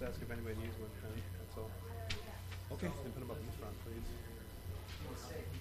just ask if anybody needs one. That's all. Okay, then put them up in the front, please.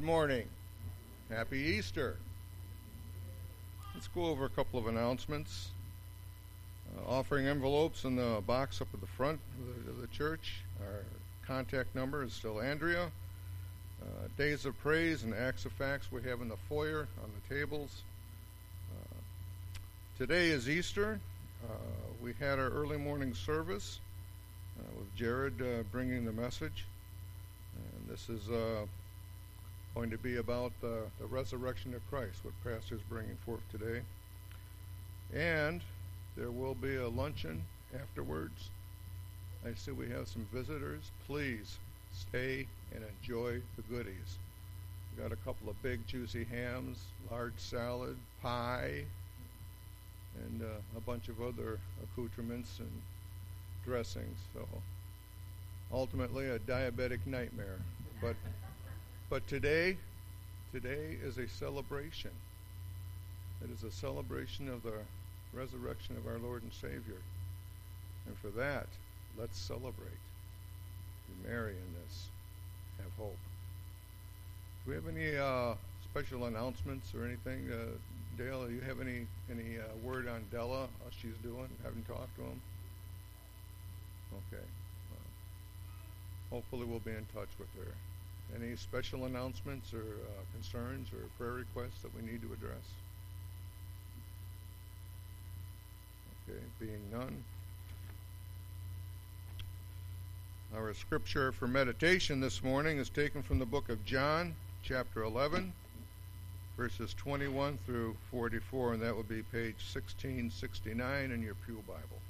Good morning. Happy Easter. Let's go over a couple of announcements. Uh, offering envelopes in the box up at the front of the, of the church. Our contact number is still Andrea. Uh, days of praise and acts of facts we have in the foyer on the tables. Uh, today is Easter. Uh, we had our early morning service uh, with Jared uh, bringing the message. And this is going to be about the, the resurrection of Christ, what Pastor's bringing forth today. And there will be a luncheon afterwards. I see we have some visitors. Please stay and enjoy the goodies. We've got a couple of big juicy hams, large salad, pie, and uh, a bunch of other accoutrements and dressings. So ultimately a diabetic nightmare. But but today, today is a celebration. It is a celebration of the resurrection of our Lord and Savior. And for that, let's celebrate. Be merry in this. Have hope. Do we have any uh, special announcements or anything? Uh, Dale, do you have any any uh, word on Della? How she's doing? Haven't talked to him. Okay. Uh, hopefully, we'll be in touch with her. Any special announcements or uh, concerns or prayer requests that we need to address? Okay, being none. Our scripture for meditation this morning is taken from the book of John, chapter 11, verses 21 through 44, and that will be page 1669 in your Pew Bible.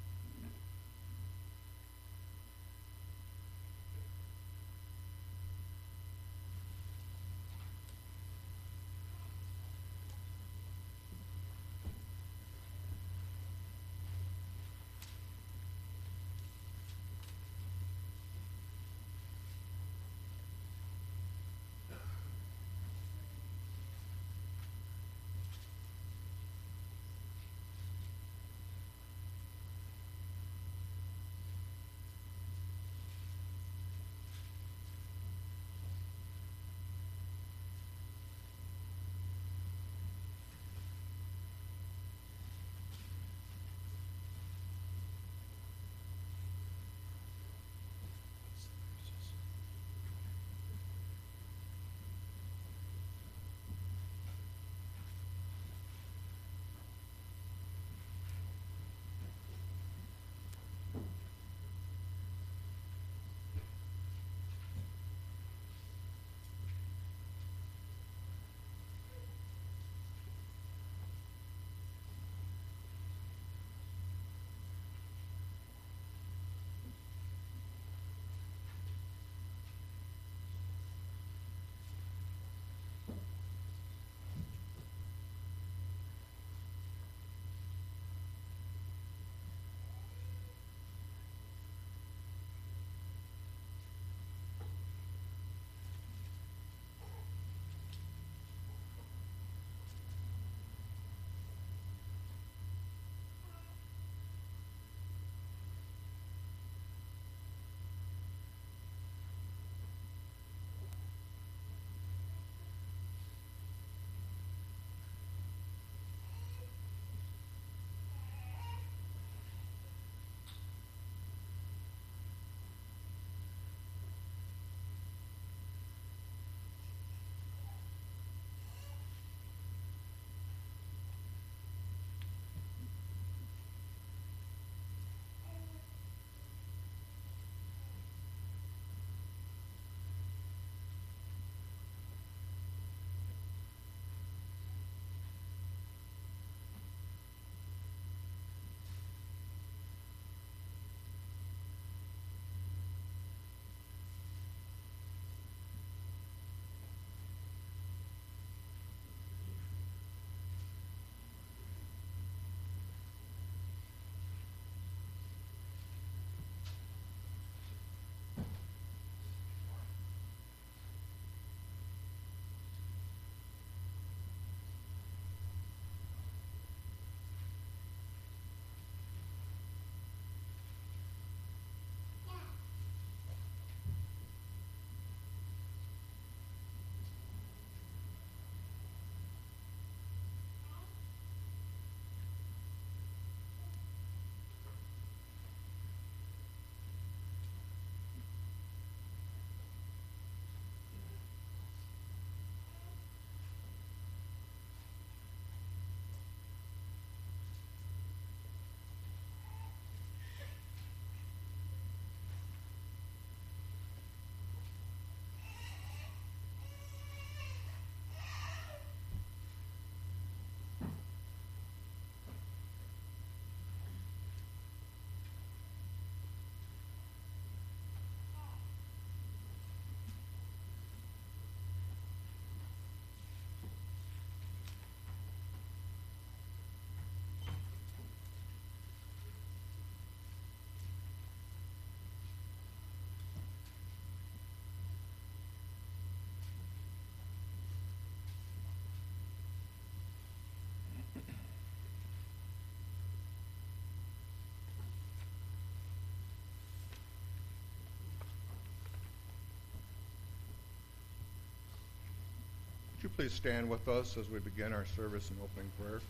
Would you please stand with us as we begin our service in opening prayer?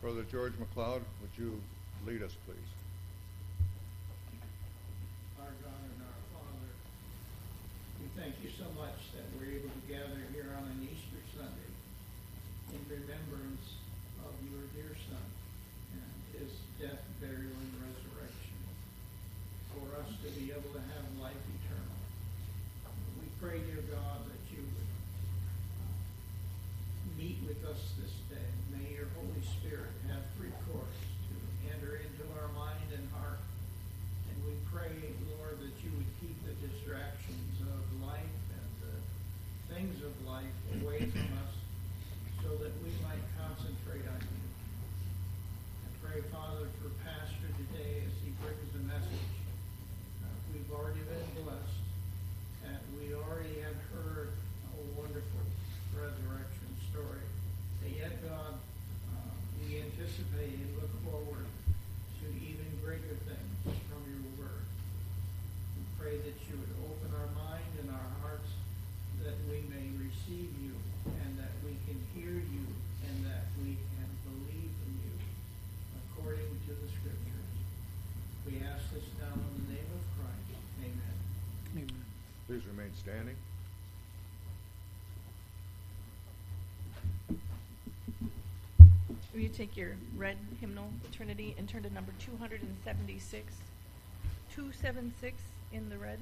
Brother George McLeod, would you lead us, please? Our God and our Father, we thank you so much that we're able to gather here on an Easter Sunday in remembrance of your dear Son and his death, burial, and resurrection, for us to be able to have life eternal. We pray, dear God, that you would uh, meet with us this day. May your Holy Spirit have free course to enter into our mind and heart. And we pray, Lord, that you would keep the distractions of life and the things of life away from us so that we might concentrate on you. I pray, Father, for Pastor today as he brings the message. Uh, we've already been blessed, and we already have heard a wonderful resurrection story. And yet, God, uh, we anticipate and look forward to even greater things from your word. We pray that you would open our mind and our hearts that we may receive you and that we can hear you and that we can believe in you according to the scriptures. We ask this now in the name of Christ. Amen. Please remain standing. Will you take your red hymnal, Trinity, and turn to number 276? 276 in the red.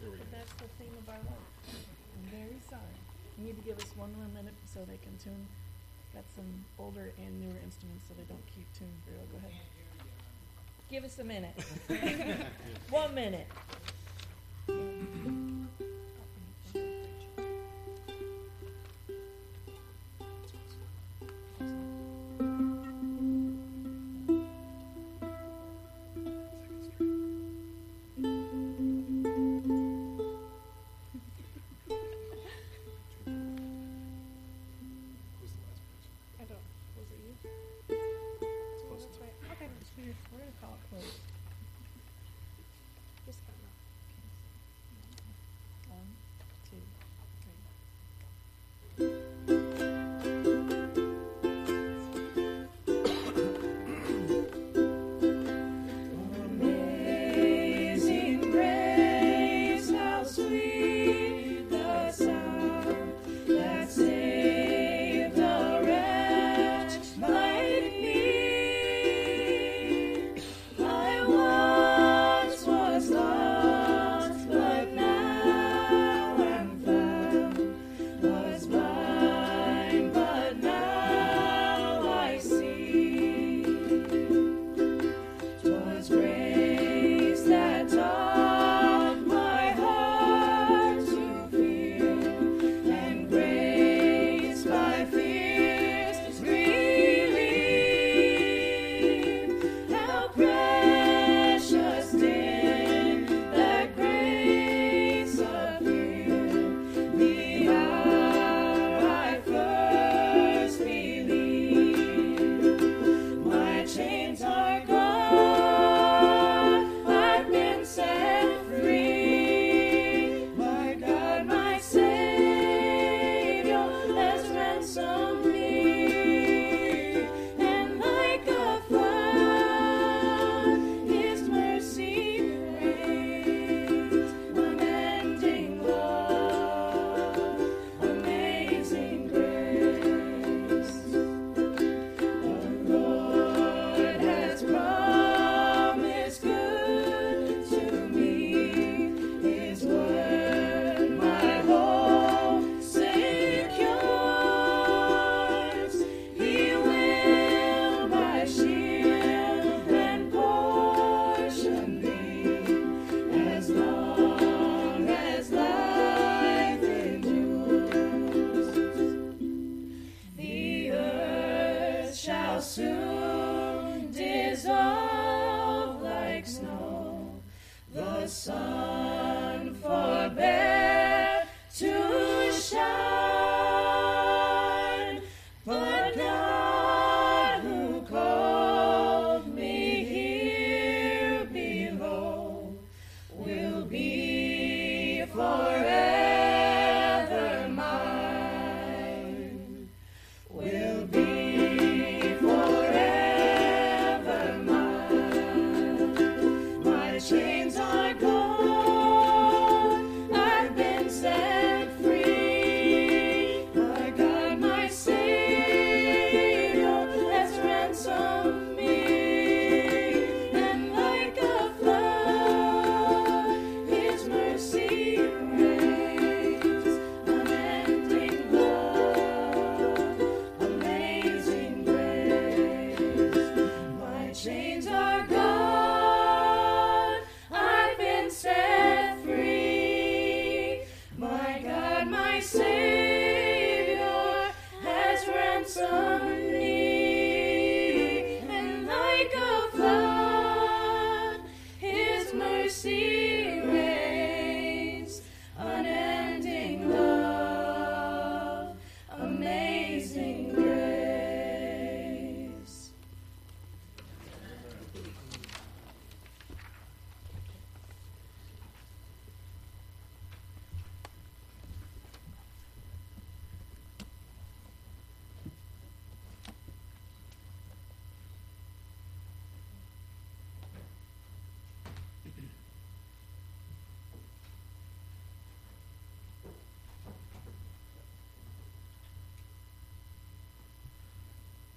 There we go. But that's the theme of our life. I'm very sorry. You need to give us one more minute so they can tune. Got some older and newer instruments so they don't keep tuned real well. Go ahead. Give us a minute. one minute.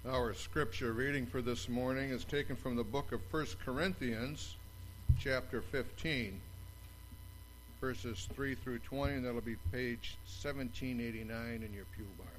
Our scripture reading for this morning is taken from the book of 1 Corinthians, chapter 15, verses 3 through 20, and that'll be page 1789 in your Pew Bible.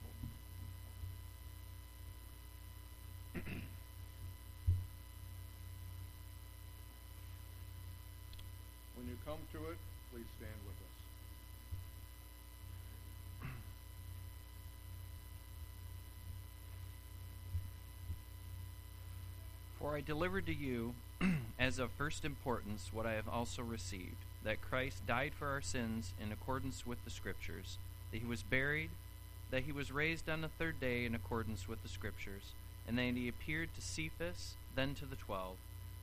Delivered to you as of first importance what I have also received that Christ died for our sins in accordance with the Scriptures, that he was buried, that he was raised on the third day in accordance with the Scriptures, and that he appeared to Cephas, then to the twelve.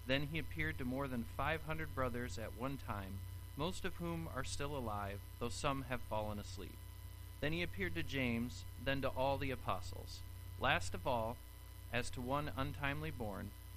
Then he appeared to more than five hundred brothers at one time, most of whom are still alive, though some have fallen asleep. Then he appeared to James, then to all the apostles. Last of all, as to one untimely born,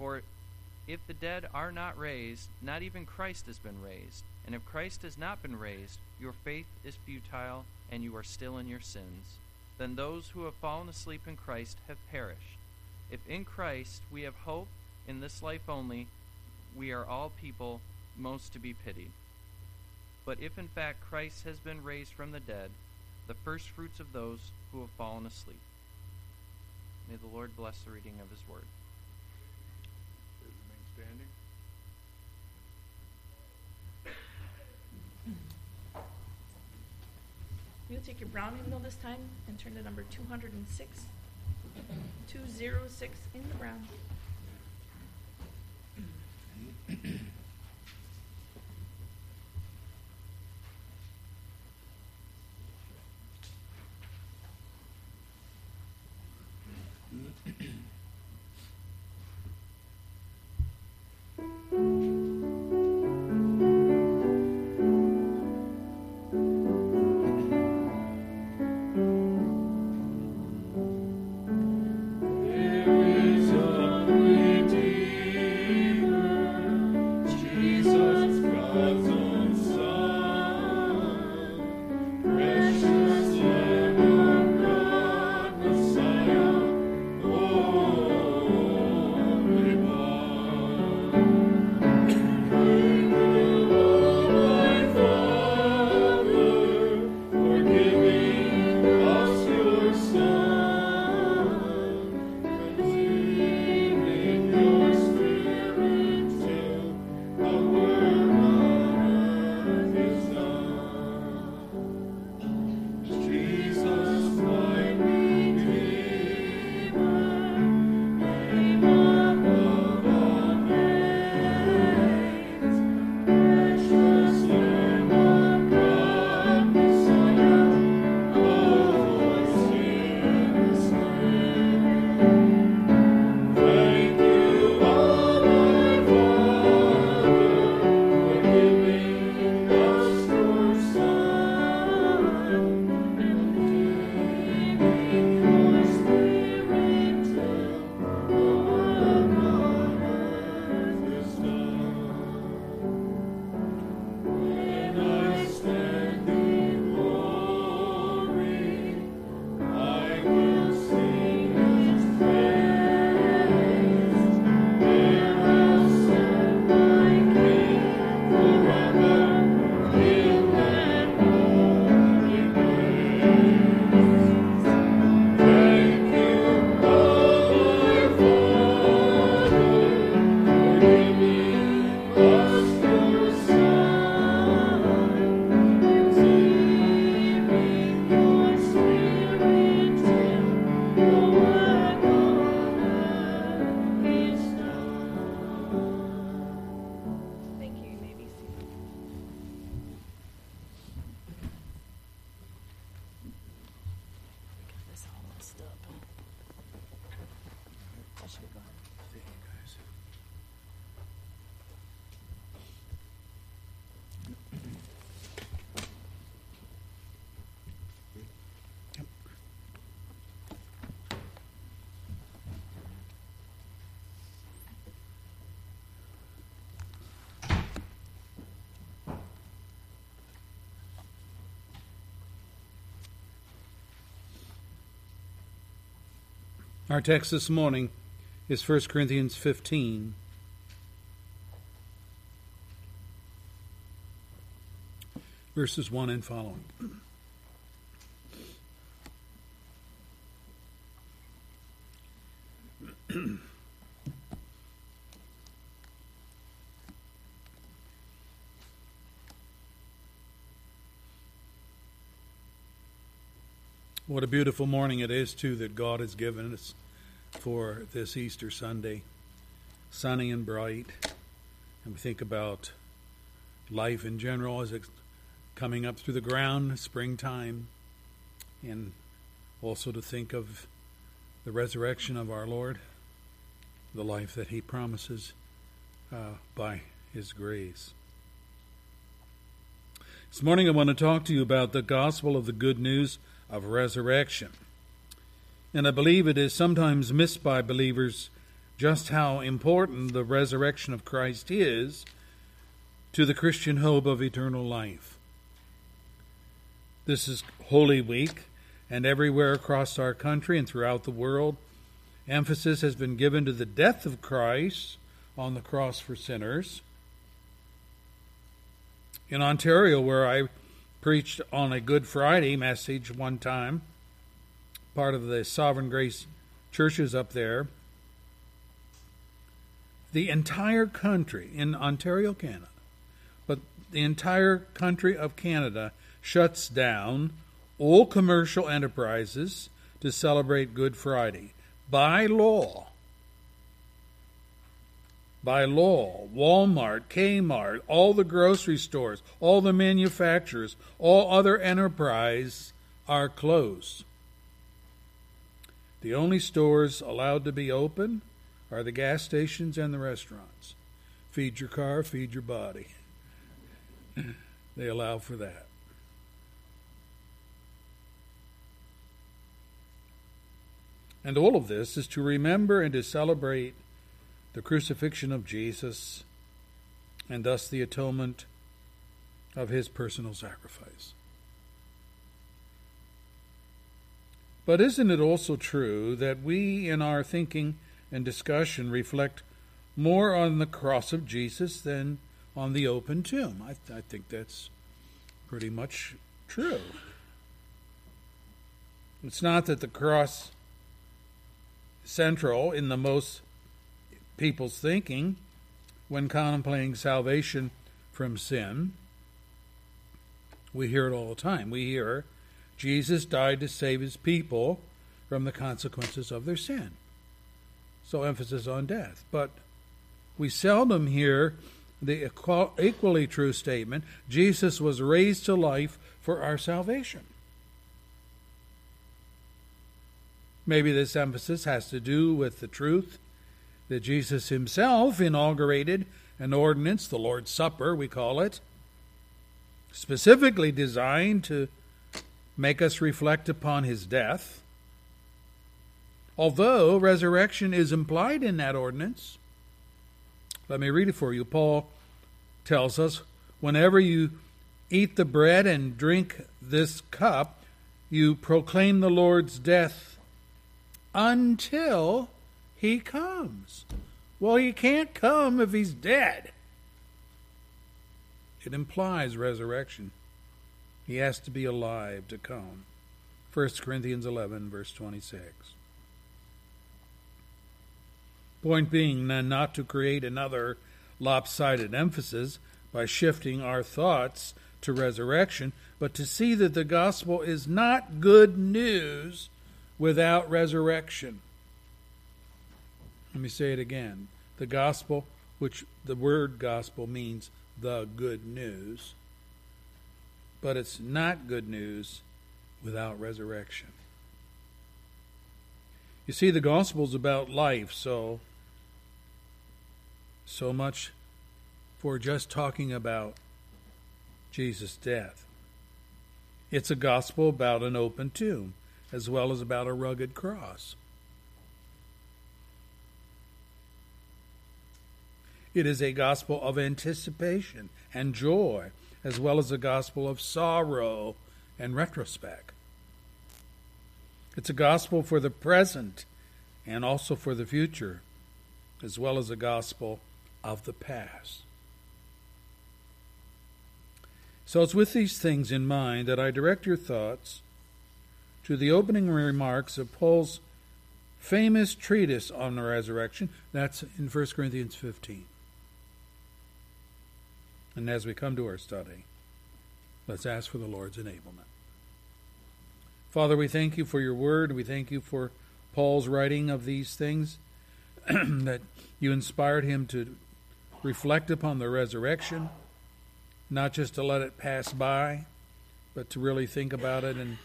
For if the dead are not raised, not even Christ has been raised. And if Christ has not been raised, your faith is futile, and you are still in your sins. Then those who have fallen asleep in Christ have perished. If in Christ we have hope in this life only, we are all people most to be pitied. But if in fact Christ has been raised from the dead, the first fruits of those who have fallen asleep. May the Lord bless the reading of his word. Please remain standing. You'll take your brown hymnal this time and turn to number 206. 206 in the brown. Our text this morning is 1 Corinthians 15. Verses 1 and following. What a beautiful morning it is, too, that God has given us for this Easter Sunday. Sunny and bright. And we think about life in general as it's coming up through the ground, springtime, and also to think of the resurrection of our Lord, the life that He promises uh, by His grace. This morning I want to talk to you about the gospel of the good news of resurrection. And I believe it is sometimes missed by believers just how important the resurrection of Christ is to the Christian hope of eternal life. This is Holy Week, and everywhere across our country and throughout the world, emphasis has been given to the death of Christ on the cross for sinners. In Ontario, where I preached on a Good Friday message one time, part of the Sovereign Grace churches up there. The entire country in Ontario, Canada, but the entire country of Canada shuts down all commercial enterprises to celebrate Good Friday by law. By law, Walmart, Kmart, all the grocery stores, all the manufacturers, all other enterprise are closed. The only stores allowed to be open are the gas stations and the restaurants. Feed your car, feed your body. they allow for that. And all of this is to remember and to celebrate the crucifixion of Jesus and thus the atonement of his personal sacrifice. But isn't it also true that we, in our thinking and discussion, reflect more on the cross of Jesus than on the open tomb? I, I think that's pretty much true. It's not that the cross central in the most people's thinking when contemplating salvation from sin. We hear it all the time. We hear Jesus died to save his people from the consequences of their sin. So, emphasis on death. But we seldom hear the equally true statement Jesus was raised to life for our salvation. Maybe this emphasis has to do with the truth that Jesus himself inaugurated an ordinance, the Lord's Supper, we call it, specifically designed to make us reflect upon his death. Although resurrection is implied in that ordinance, let me read it for you. Paul tells us whenever you eat the bread and drink this cup, you proclaim the Lord's death until he comes. Well, he can't come if he's dead. It implies resurrection. He has to be alive to come. 1 Corinthians 11, verse 26. Point being, then, not to create another lopsided emphasis by shifting our thoughts to resurrection, but to see that the gospel is not good news without resurrection. Let me say it again. The gospel, which the word gospel means the good news, but it's not good news without resurrection. You see, the gospel's about life, so so much for just talking about Jesus' death. It's a gospel about an open tomb, as well as about a rugged cross. It is a gospel of anticipation and joy, as well as a gospel of sorrow and retrospect. It's a gospel for the present and also for the future, as well as a gospel of the past. So it's with these things in mind that I direct your thoughts to the opening remarks of Paul's famous treatise on the resurrection. That's in 1 Corinthians 15. And as we come to our study, let's ask for the Lord's enablement. Father, we thank you for your word. We thank you for Paul's writing of these things, that you inspired him to reflect upon the resurrection, not just to let it pass by, but to really think about it and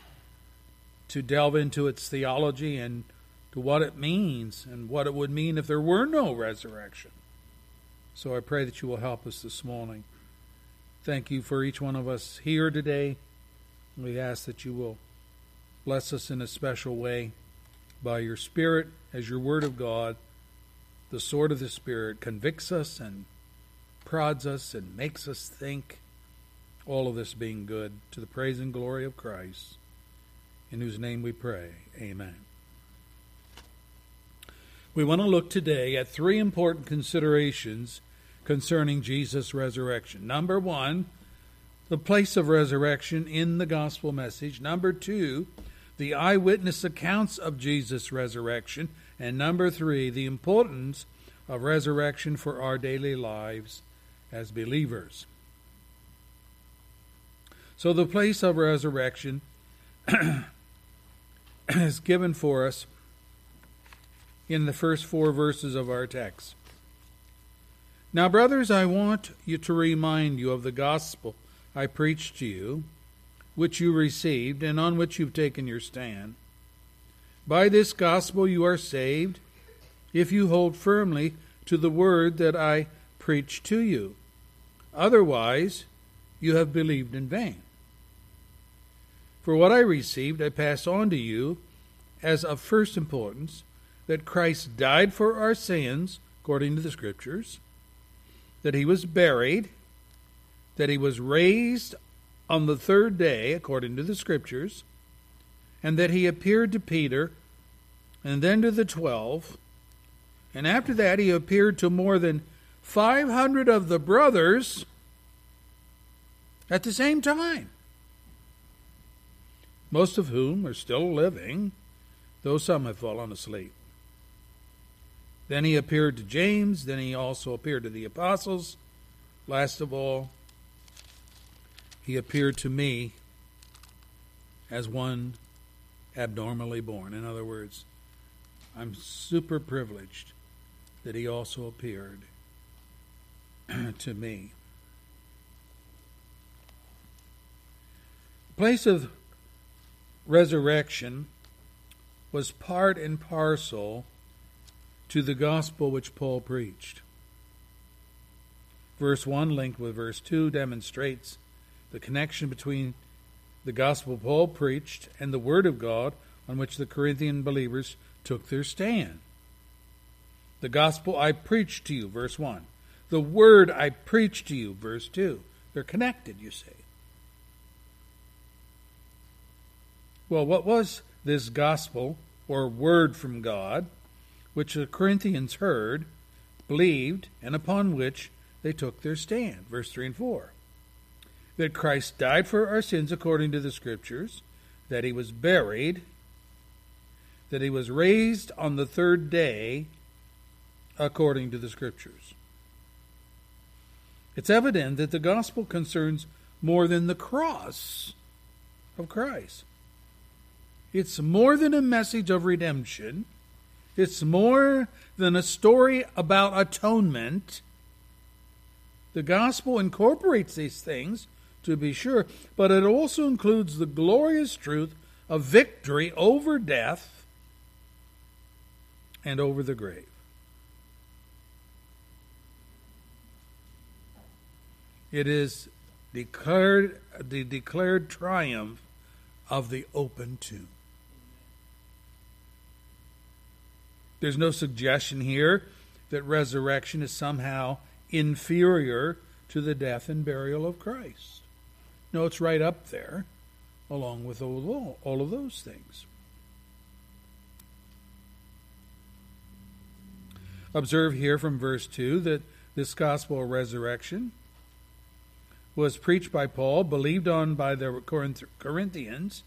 to delve into its theology and to what it means and what it would mean if there were no resurrection. So I pray that you will help us this morning. Thank you for each one of us here today. We ask that you will bless us in a special way by your Spirit as your Word of God the sword of the Spirit convicts us and prods us and makes us think, all of this being good, to the praise and glory of Christ, in whose name we pray. Amen. We want to look today at three important considerations concerning Jesus' resurrection. Number one, the place of resurrection in the gospel message. Number two, the eyewitness accounts of Jesus' resurrection. And number three, the importance of resurrection for our daily lives as believers. So, the place of resurrection is given for us in the first four verses of our text. Now, brothers, I want you to remind you of the gospel I preached to you, which you received, and on which you've taken your stand by this gospel you are saved, if you hold firmly to the word that I preach to you. Otherwise, you have believed in vain. For what I received, I pass on to you as of first importance that Christ died for our sins, according to the Scriptures, that he was buried, that he was raised on the third day, according to the Scriptures and that he appeared to Peter, and then to the twelve. And after that, he appeared to more than 500 of the brothers at the same time, most of whom are still living, though some have fallen asleep. Then he appeared to James, then he also appeared to the apostles. Last of all, he appeared to me as one abnormally born. In other words, I'm super privileged that he also appeared to me. The place of resurrection was part and parcel to the gospel which Paul preached. Verse 1, linked with verse 2, demonstrates the connection between the gospel Paul preached, and the Word of God on which the Corinthian believers took their stand. The gospel I preached to you, verse 1. The Word I preached to you, verse 2. They're connected, you see. Well, what was this gospel or word from God which the Corinthians heard, believed, and upon which they took their stand? Verse 3 and 4 that Christ died for our sins according to the Scriptures, that he was buried, that he was raised on the third day according to the Scriptures. It's evident that the gospel concerns more than the cross of Christ. It's more than a message of redemption. It's more than a story about atonement. The gospel incorporates these things to be sure, but it also includes the glorious truth of victory over death and over the grave. It is declared the declared triumph of the open tomb. There's no suggestion here that resurrection is somehow inferior to the death and burial of Christ. No, it's right up there, along with all, of those things. Observe here from verse 2 that this gospel of resurrection was preached by Paul, believed on by the Corinthians,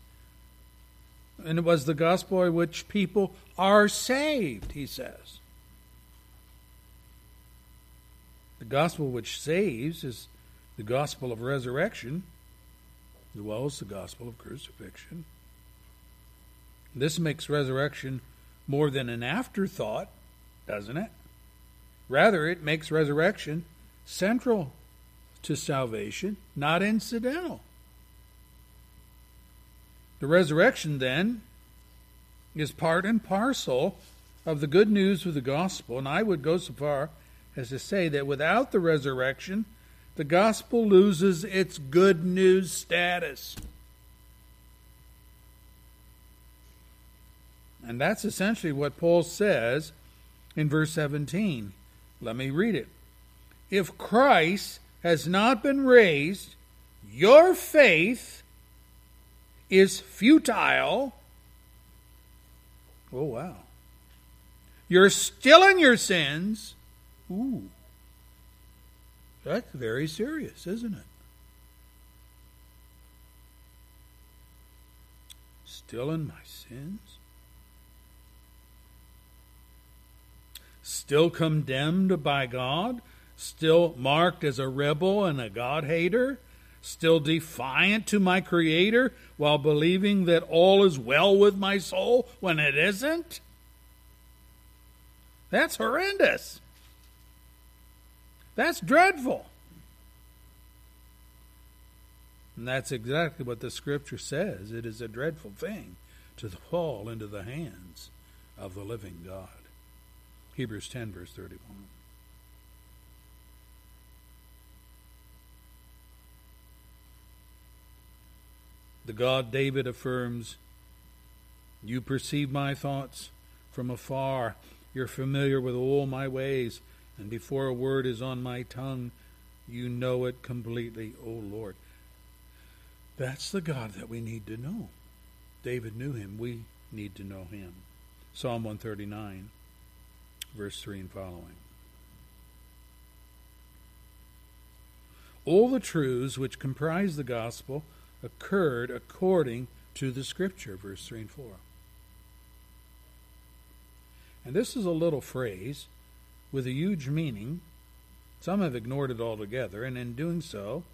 and it was the gospel by which people are saved, he says. The gospel which saves is the gospel of resurrection, as well as the gospel of crucifixion. This makes resurrection more than an afterthought, doesn't it? Rather, it makes resurrection central to salvation, not incidental. The resurrection, then, is part and parcel of the good news of the gospel, and I would go so far as to say that without the resurrection, the gospel loses its good news status. And that's essentially what Paul says in verse 17. Let me read it. If Christ has not been raised, your faith is futile. Oh, wow. You're still in your sins. Ooh. That's very serious, isn't it? Still in my sins? Still condemned by God? still marked as a rebel and a God hater, still defiant to my Creator while believing that all is well with my soul when it isn't? That's horrendous. That's dreadful. And that's exactly what the scripture says. It is a dreadful thing to fall into the hands of the living God. Hebrews 10, verse 31. The God David affirms, You perceive my thoughts from afar. You're familiar with all my ways, and before a word is on my tongue, you know it completely, O Lord. That's the God that we need to know. David knew him. We need to know him. Psalm 139, verse 3 and following. All the truths which comprise the gospel occurred according to the Scripture, verse 3 and 4. And this is a little phrase with a huge meaning. Some have ignored it altogether, and in doing so,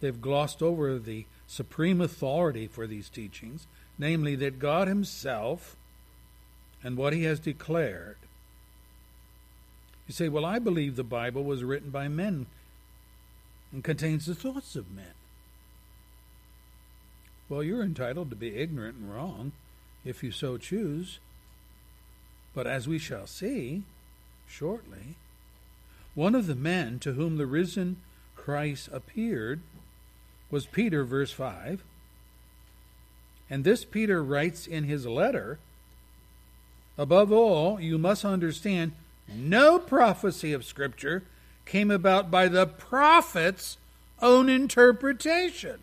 they've glossed over the supreme authority for these teachings, namely that God Himself and what He has declared. You say, Well, I believe the Bible was written by men and contains the thoughts of men. Well, you're entitled to be ignorant and wrong if you so choose. But as we shall see shortly, one of the men to whom the risen Christ appeared was Peter, verse 5. And this Peter writes in his letter Above all, you must understand no prophecy of Scripture came about by the prophet's own interpretation.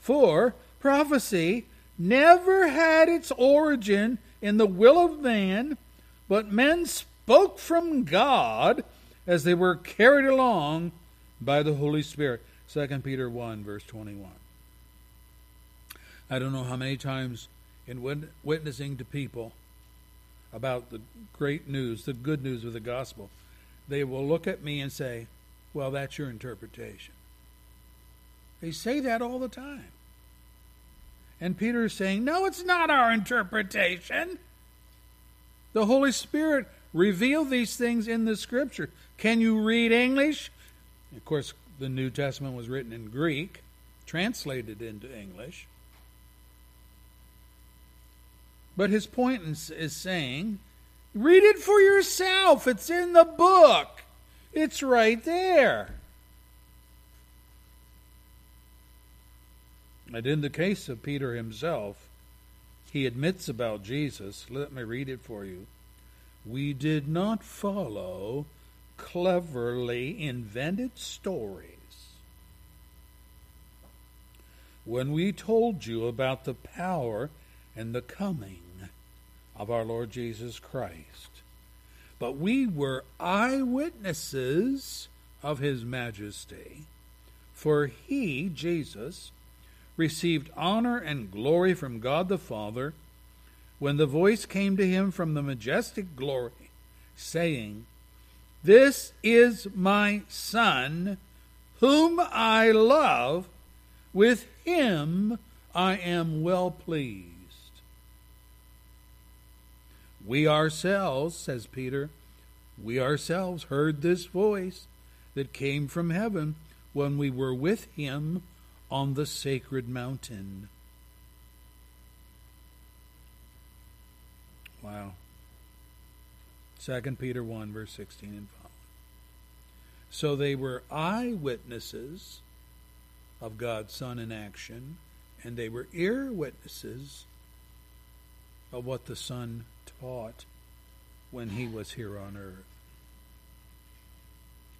For prophecy never had its origin in the will of man, but men spoke from God as they were carried along by the Holy Spirit. 2 Peter 1, verse 21. I don't know how many times in witnessing to people about the great news, the good news of the gospel, they will look at me and say, Well, that's your interpretation. They say that all the time. And Peter is saying, No, it's not our interpretation. The Holy Spirit revealed these things in the Scripture. Can you read English? Of course, the New Testament was written in Greek, translated into English. But his point is, saying, read it for yourself. It's in the book, it's right there. And in the case of Peter himself, he admits about Jesus, let me read it for you. We did not follow cleverly invented stories when we told you about the power and the coming of our Lord Jesus Christ. But we were eyewitnesses of his majesty, for he, Jesus, received honor and glory from God the Father when the voice came to him from the majestic glory, saying, This is my Son, whom I love. With him I am well pleased. We ourselves, says Peter, we ourselves heard this voice that came from heaven when we were with him on the sacred mountain. Wow. 2 Peter 1, verse 16 and following. So they were eyewitnesses of God's Son in action, and they were ear witnesses of what the Son taught when he was here on earth.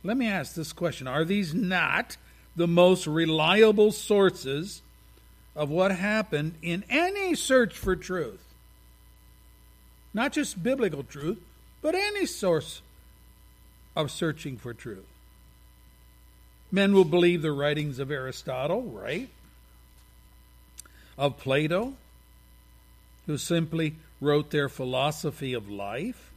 Let me ask this question Are these not the most reliable sources of what happened in any search for truth. Not just biblical truth, but any source of searching for truth. Men will believe the writings of Aristotle, right? Of Plato, who simply wrote their philosophy of life.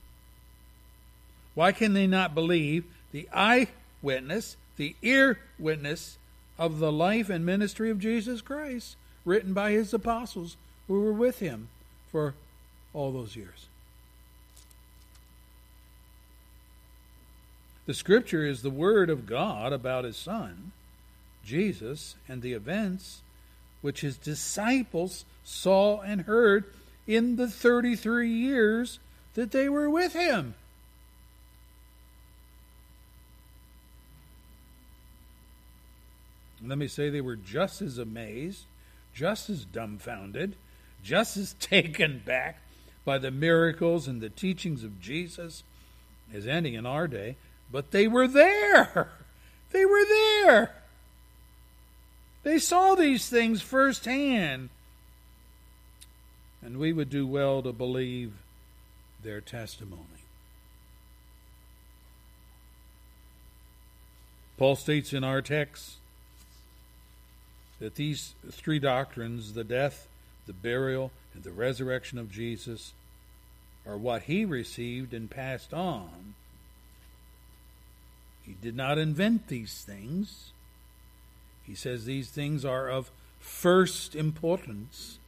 Why can they not believe the eyewitness the ear witness of the life and ministry of Jesus Christ, written by his apostles who were with him for all those years. The scripture is the word of God about his son, Jesus, and the events which his disciples saw and heard in the 33 years that they were with him. Let me say they were just as amazed, just as dumbfounded, just as taken back by the miracles and the teachings of Jesus as any in our day, but they were there. They were there. They saw these things firsthand. And we would do well to believe their testimony. Paul states in our text that these three doctrines, the death, the burial, and the resurrection of Jesus, are what he received and passed on. He did not invent these things. He says these things are of first importance,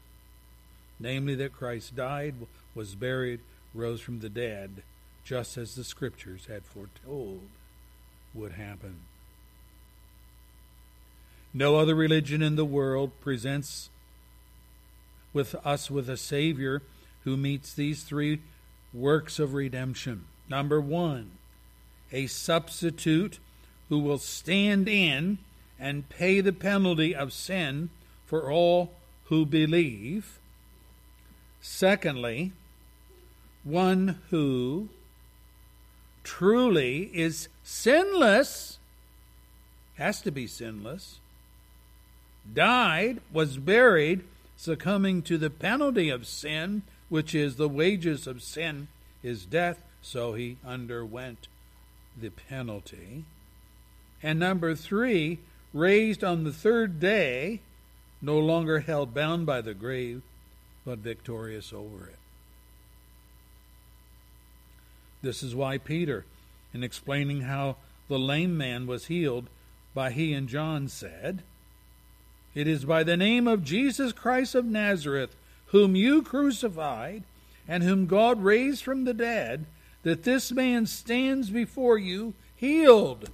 namely that Christ died, was buried, rose from the dead, just as the Scriptures had foretold would happen. No other religion in the world presents with us with a Savior who meets these three works of redemption. Number one, a substitute who will stand in and pay the penalty of sin for all who believe. Secondly, one who truly is sinless, has to be sinless, died, was buried, succumbing to the penalty of sin, which is the wages of sin is death, so he underwent the penalty. And number three, raised on the third day, no longer held bound by the grave, but victorious over it. This is why Peter, in explaining how the lame man was healed by he and John, said, it is by the name of Jesus Christ of Nazareth, whom you crucified, and whom God raised from the dead, that this man stands before you healed.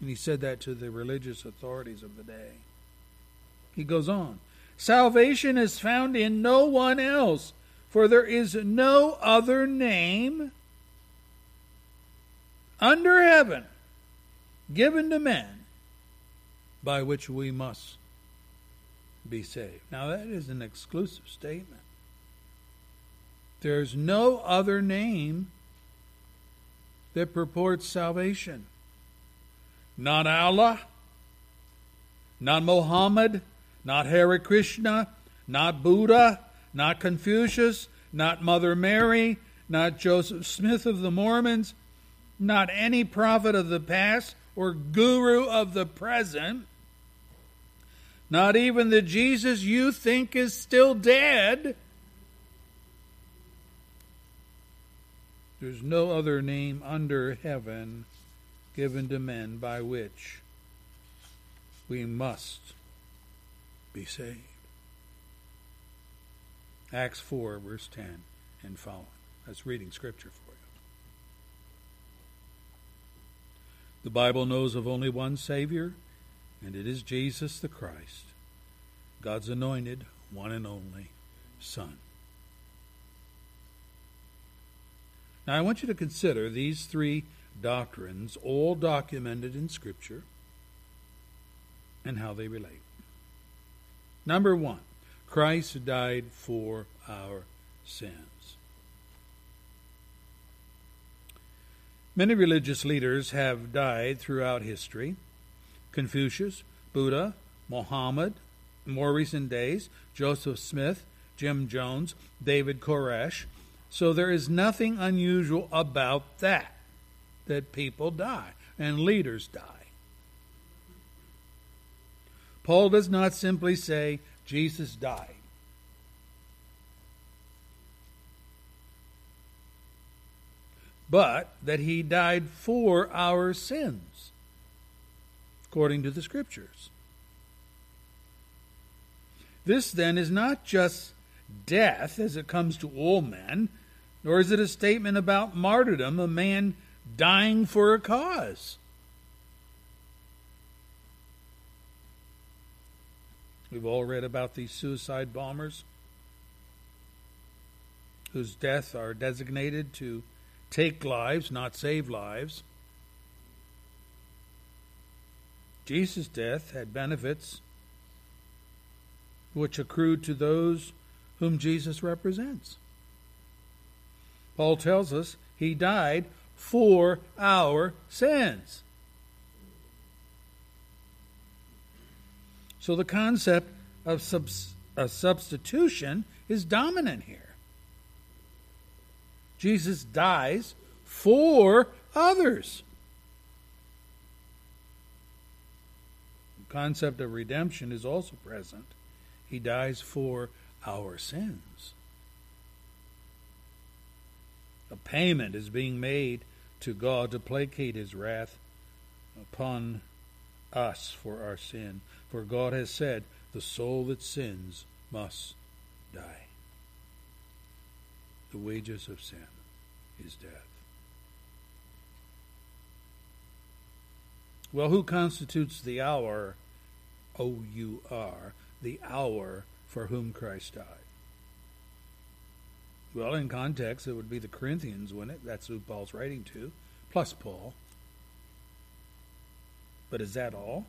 And he said that to the religious authorities of the day. He goes on Salvation is found in no one else, For there is no other name under heaven given to men by which we must be saved. Now, that is an exclusive statement. There's no other name that purports salvation. Not Allah, not Muhammad, not Hare Krishna, not Buddha, not Confucius, not Mother Mary, not Joseph Smith of the Mormons, not any prophet of the past or guru of the present, not even the Jesus you think is still dead. There's no other name under heaven given to men by which we must be saved. Acts 4, verse 10 and following. That's reading scripture for you. The Bible knows of only one Savior, and it is Jesus the Christ, God's anointed, one and only Son. Now, I want you to consider these three doctrines, all documented in Scripture, and how they relate. Number one, Christ died for our sins. Many religious leaders have died throughout history Confucius, Buddha, Mohammed, more recent days, Joseph Smith, Jim Jones, David Koresh. So there is nothing unusual about that, that people die and leaders die. Paul does not simply say Jesus died. But that he died for our sins, according to the Scriptures. This then is not just death as it comes to all men, nor is it a statement about martyrdom, a man dying for a cause. We've all read about these suicide bombers whose deaths are designated to take lives, not save lives. Jesus' death had benefits which accrued to those whom Jesus represents. Paul tells us he died for our sins. So the concept of subs- substitution is dominant here. Jesus dies for others. Concept of redemption is also present. He dies for our sins. A payment is being made to God to placate his wrath upon us for our sin. For God has said, The soul that sins must die. The wages of sin is death. Well, who constitutes the our, O U R, the our for whom Christ died? Well, in context, it would be the Corinthians, wouldn't it? That's who Paul's writing to, plus Paul. But is that all?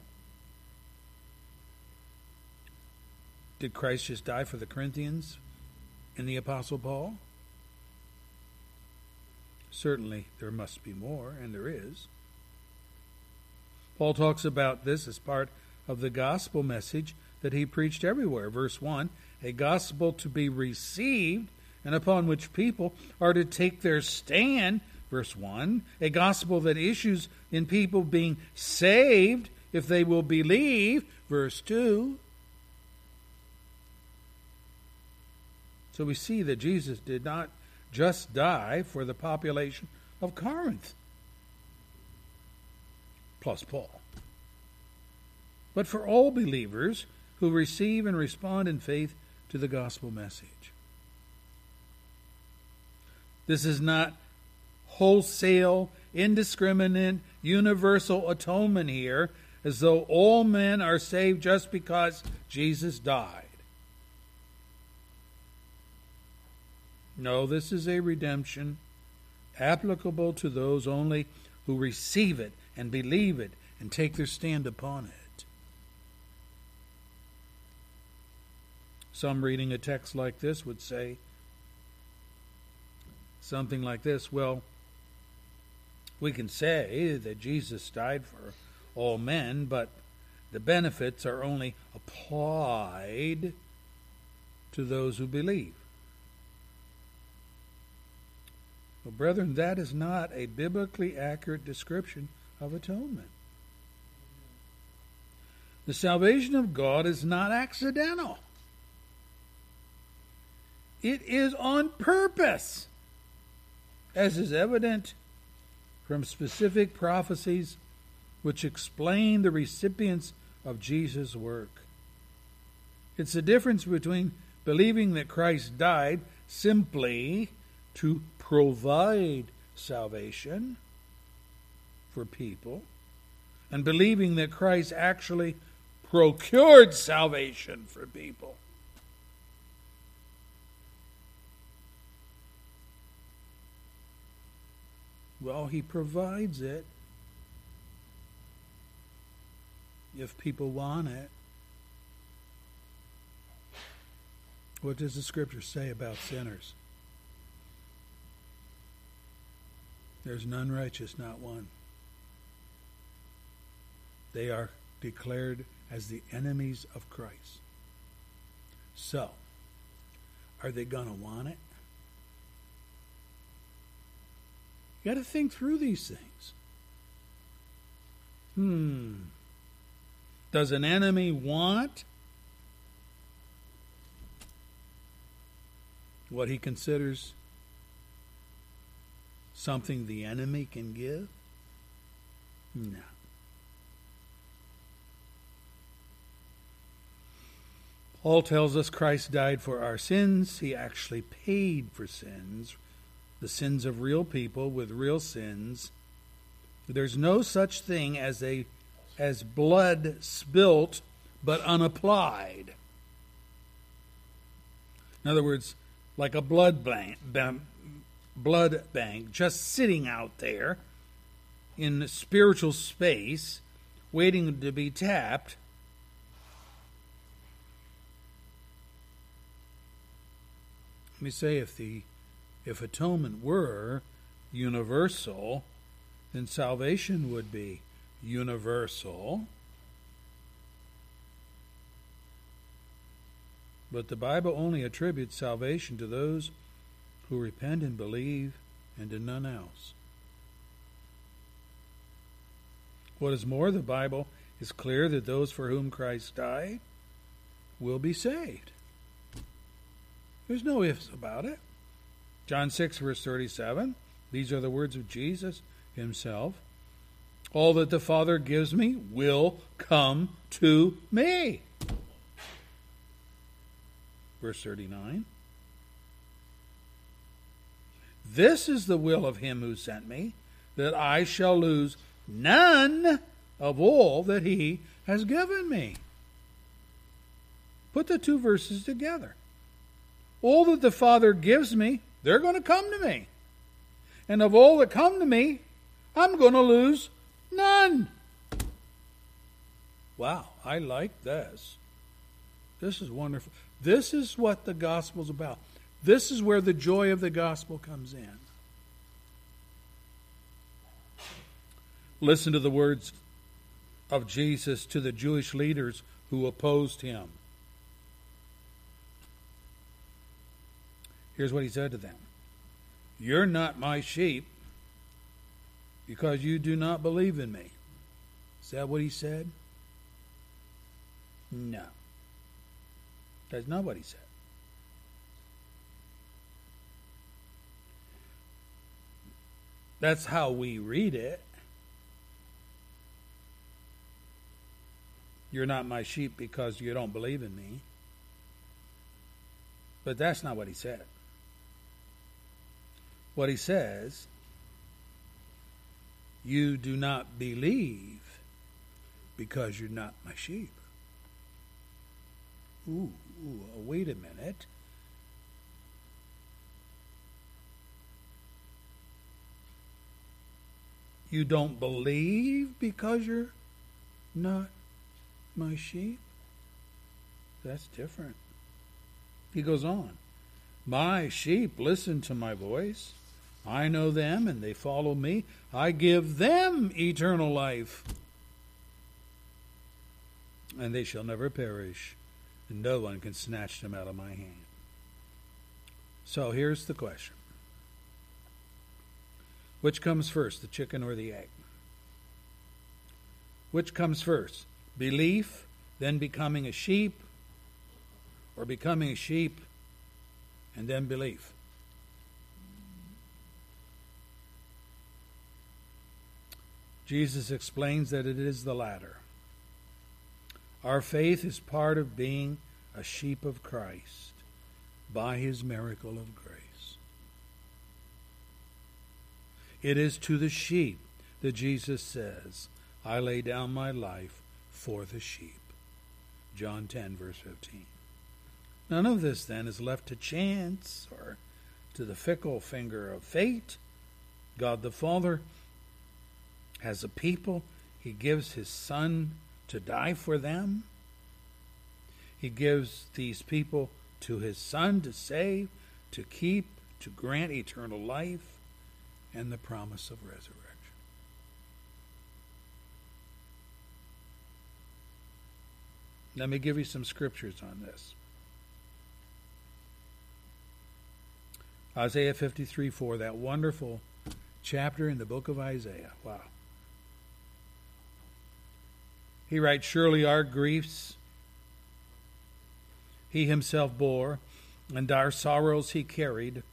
Did Christ just die for the Corinthians and the Apostle Paul? Certainly, there must be more, and there is. Paul talks about this as part of the gospel message that he preached everywhere. Verse 1 a gospel to be received and upon which people are to take their stand. Verse 1 a gospel that issues in people being saved if they will believe. Verse 2 So we see that Jesus did not just die for the population of Corinth, plus Paul, but for all believers who receive and respond in faith to the gospel message. This is not wholesale, indiscriminate, universal atonement here, as though all men are saved just because Jesus died. No, this is a redemption applicable to those only who receive it and believe it and take their stand upon it. Some reading a text like this would say something like this Well, we can say that Jesus died for all men, but the benefits are only applied to those who believe. Well, brethren, that is not a biblically accurate description of atonement. The salvation of God is not accidental. It is on purpose, as is evident from specific prophecies which explain the recipients of Jesus' work. It's the difference between believing that Christ died simply to provide salvation for people and believing that Christ actually procured salvation for people. Well, he provides it if people want it. What does the scripture say about sinners? There's none righteous, not one. They are declared as the enemies of Christ. So, are they going to want it? You got to think through these things. Hmm. Does an enemy want what he considers something the enemy can give? No. Paul tells us Christ died for our sins. He actually paid for sins, the sins of real people with real sins. There's no such thing as a as blood spilt but unapplied. In other words, like a blood bank, blood bank just sitting out there in spiritual space, waiting to be tapped. Let me say if the if atonement were universal, then salvation would be universal. But the Bible only attributes salvation to those who repent and believe, and to none else. What is more, the Bible is clear that those for whom Christ died will be saved. There's no ifs about it. John 6, verse 37, these are the words of Jesus himself. All that the Father gives me will come to me. Verse 39. This is the will of him who sent me, that I shall lose none of all that he has given me. Put the two verses together. All that the Father gives me, they're going to come to me. And of all that come to me, I'm going to lose None. Wow, I like this. This is wonderful. This is what the gospel's about. This is where the joy of the gospel comes in. Listen to the words of Jesus to the Jewish leaders who opposed him. Here's what he said to them You're not my sheep because you do not believe in me. Is that what he said? No. That's not what he said. That's how we read it. You're not my sheep because you don't believe in me. But that's not what he said what he says You do not believe because you're not my sheep. Ooh, ooh uh, wait a minute. You don't believe because you're not my sheep? That's different. He goes on My sheep listen to my voice. I know them and they follow me. I give them eternal life. And they shall never perish, and no one can snatch them out of my hand. So here's the question Which comes first, the chicken or the egg? Which comes first? Belief, then becoming a sheep, or becoming a sheep and then belief? Jesus explains that it is the latter. Our faith is part of being a sheep of Christ by his miracle of grace. It is to the sheep that Jesus says, I lay down my life for the sheep. John 10, verse 15. None of this, then, is left to chance or to the fickle finger of fate. God the Father has a people, He gives His Son to die for them. He gives these people to His Son to save, to keep, to grant eternal life, and the promise of resurrection. Let me give you some scriptures on this. Isaiah 53 4, that wonderful chapter in the book of Isaiah. Wow. He writes, Surely our griefs he himself bore, and our sorrows he carried.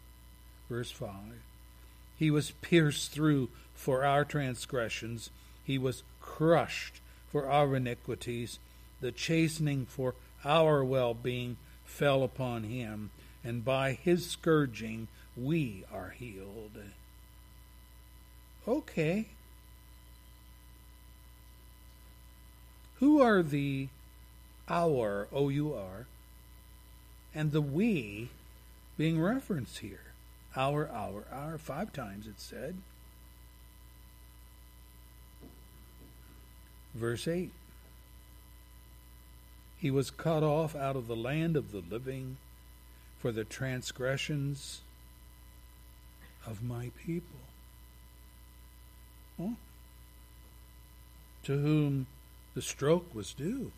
Verse 5. He was pierced through for our transgressions, he was crushed for our iniquities. The chastening for our well being fell upon him, and by his scourging we are healed. Okay. Who are the our, O U R, and the we being referenced here? Our, our, our, five times it said. Verse 8 He was cut off out of the land of the living for the transgressions of my people. Huh? To whom the stroke was due.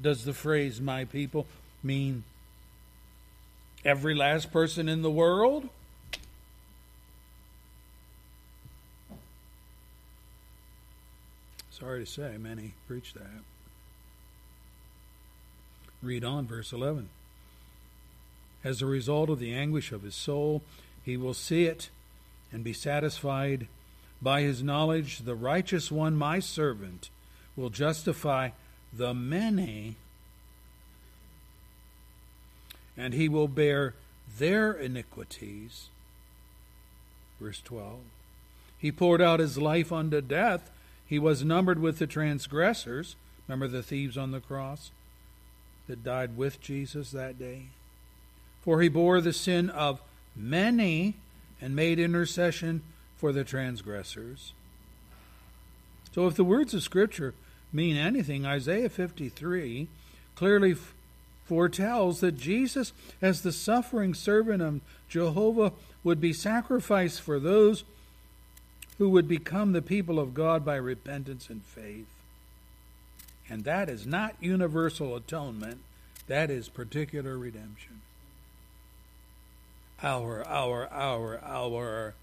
Does the phrase my people mean every last person in the world? Sorry to say, many preach that. Read on, verse 11. As a result of the anguish of his soul, he will see it and be satisfied. By his knowledge, the righteous one, my servant, will justify the many, and he will bear their iniquities. Verse 12. He poured out his life unto death. He was numbered with the transgressors. Remember the thieves on the cross that died with Jesus that day? For he bore the sin of many and made intercession for the transgressors. So, if the words of Scripture mean anything, Isaiah 53 clearly foretells that Jesus, as the suffering servant of Jehovah, would be sacrificed for those who would become the people of God by repentance and faith. And that is not universal atonement, that is particular redemption. Our, our, our, our.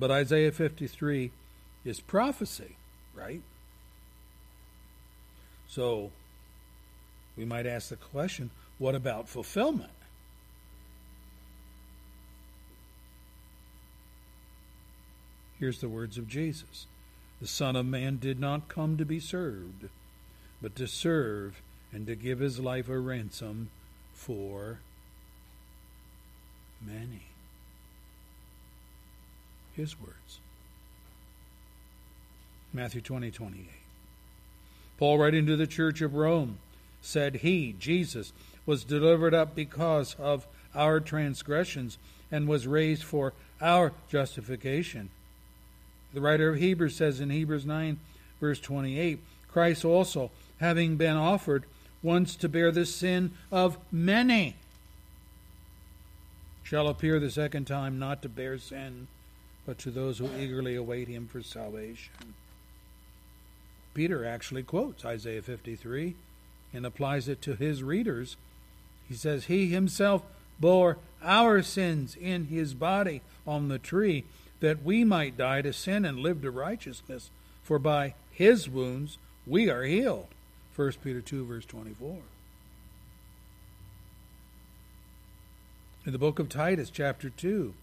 But Isaiah 53 is prophecy, right? So we might ask the question what about fulfillment? Here's the words of Jesus The Son of Man did not come to be served, but to serve and to give his life a ransom for many his words. Matthew 20, 28. Paul, writing to the church of Rome, said he, Jesus, was delivered up because of our transgressions and was raised for our justification. The writer of Hebrews says in Hebrews 9, verse 28, Christ also, having been offered once to bear the sin of many, shall appear the second time not to bear sin, but to those who eagerly await him for salvation. Peter actually quotes Isaiah 53 and applies it to his readers. He says, He himself bore our sins in his body on the tree, that we might die to sin and live to righteousness. For by his wounds we are healed. 1 Peter 2, verse 24. In the book of Titus, chapter 2,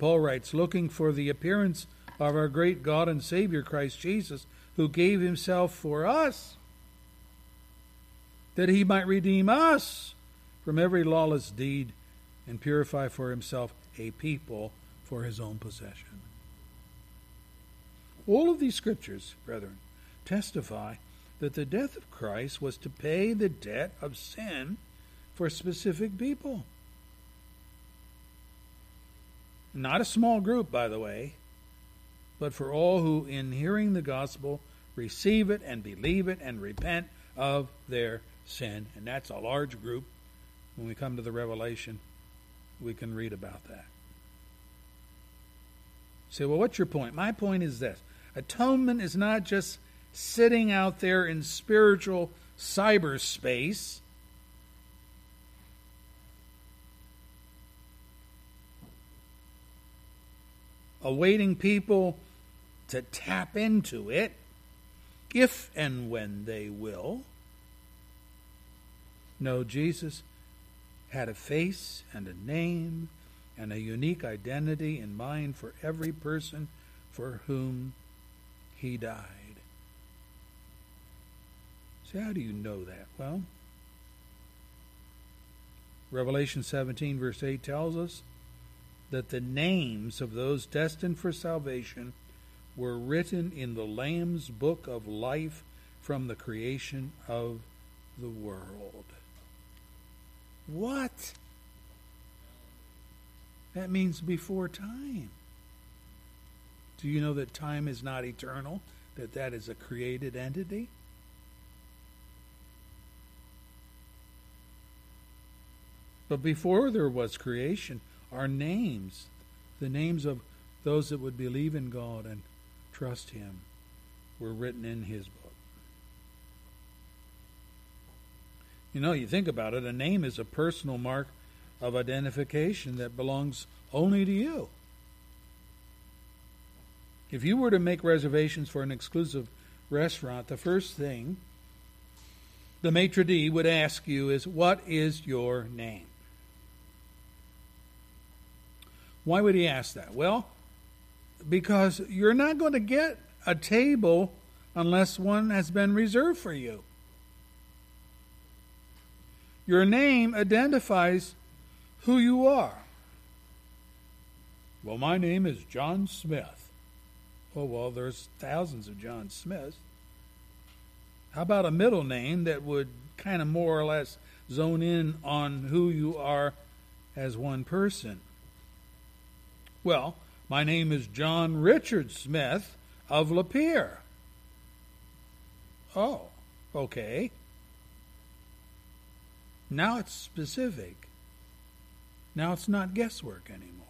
Paul writes, Looking for the appearance of our great God and Savior Christ Jesus, who gave himself for us, that he might redeem us from every lawless deed and purify for himself a people for his own possession. All of these scriptures, brethren, testify that the death of Christ was to pay the debt of sin for specific people. Not a small group, by the way, but for all who, in hearing the gospel, receive it and believe it and repent of their sin. And that's a large group. When we come to the Revelation, we can read about that. Say, well, what's your point? My point is this atonement is not just sitting out there in spiritual cyberspace. Awaiting people to tap into it if and when they will. No, Jesus had a face and a name and a unique identity in mind for every person for whom he died. So, how do you know that? Well, Revelation 17, verse 8 tells us that the names of those destined for salvation were written in the Lamb's book of life from the creation of the world. What? That means before time. Do you know that time is not eternal? That that is a created entity? But before there was creation, our names, the names of those that would believe in God and trust Him, were written in His book. You know, you think about it, a name is a personal mark of identification that belongs only to you. If you were to make reservations for an exclusive restaurant, the first thing the maitre d' would ask you is, What is your name? Why would he ask that? Well, because you're not going to get a table unless one has been reserved for you. Your name identifies who you are. Well, my name is John Smith. Oh, well, there's thousands of John Smiths. How about a middle name that would kind of more or less zone in on who you are as one person? Well, my name is John Richard Smith of Lapeer. Oh, okay. Now it's specific. Now it's not guesswork anymore.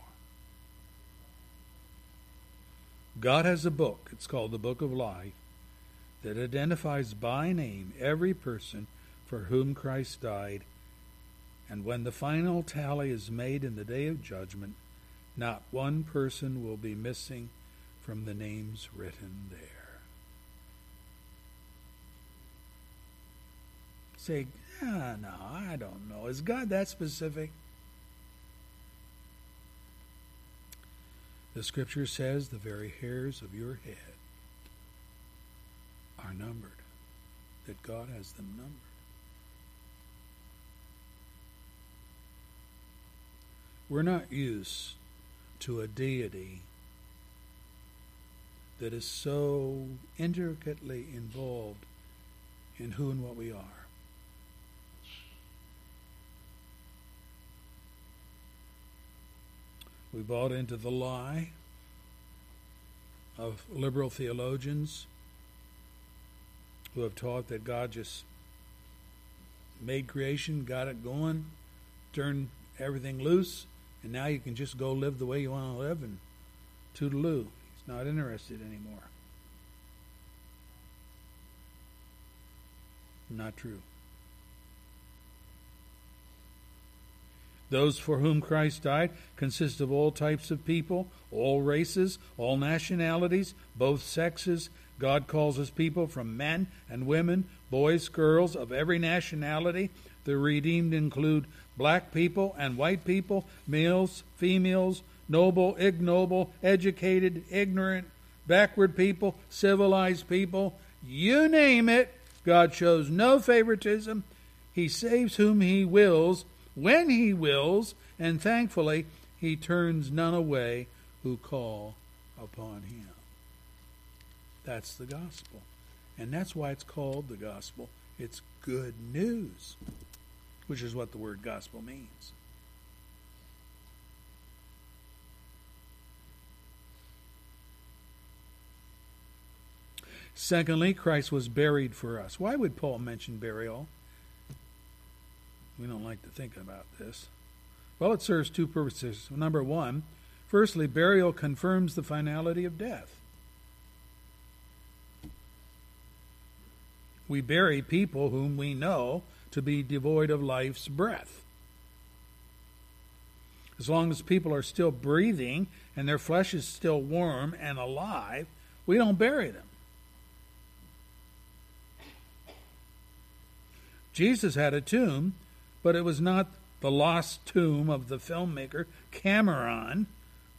God has a book, it's called the Book of Life, that identifies by name every person for whom Christ died. And when the final tally is made in the day of judgment, not one person will be missing from the names written there. Say, ah, no, I don't know. Is God that specific? The scripture says the very hairs of your head are numbered, that God has them numbered. We're not used to a deity that is so intricately involved in who and what we are. We bought into the lie of liberal theologians who have taught that God just made creation, got it going, turned everything loose, and now you can just go live the way you want to live and toodaloo. He's not interested anymore. Not true. Those for whom Christ died consist of all types of people, all races, all nationalities, both sexes. God calls his people from men and women, boys, girls, of every nationality. The redeemed include black people and white people, males, females, noble, ignoble, educated, ignorant, backward people, civilized people. You name it. God shows no favoritism. He saves whom he wills when he wills, and thankfully, he turns none away who call upon him. That's the gospel. And that's why it's called the gospel. It's good news, which is what the word gospel means. Secondly, Christ was buried for us. Why would Paul mention burial? We don't like to think about this. Well, it serves two purposes. Number one, firstly, burial confirms the finality of death. We bury people whom we know to be devoid of life's breath. As long as people are still breathing and their flesh is still warm and alive, we don't bury them. Jesus had a tomb but it was not the lost tomb of the filmmaker Cameron,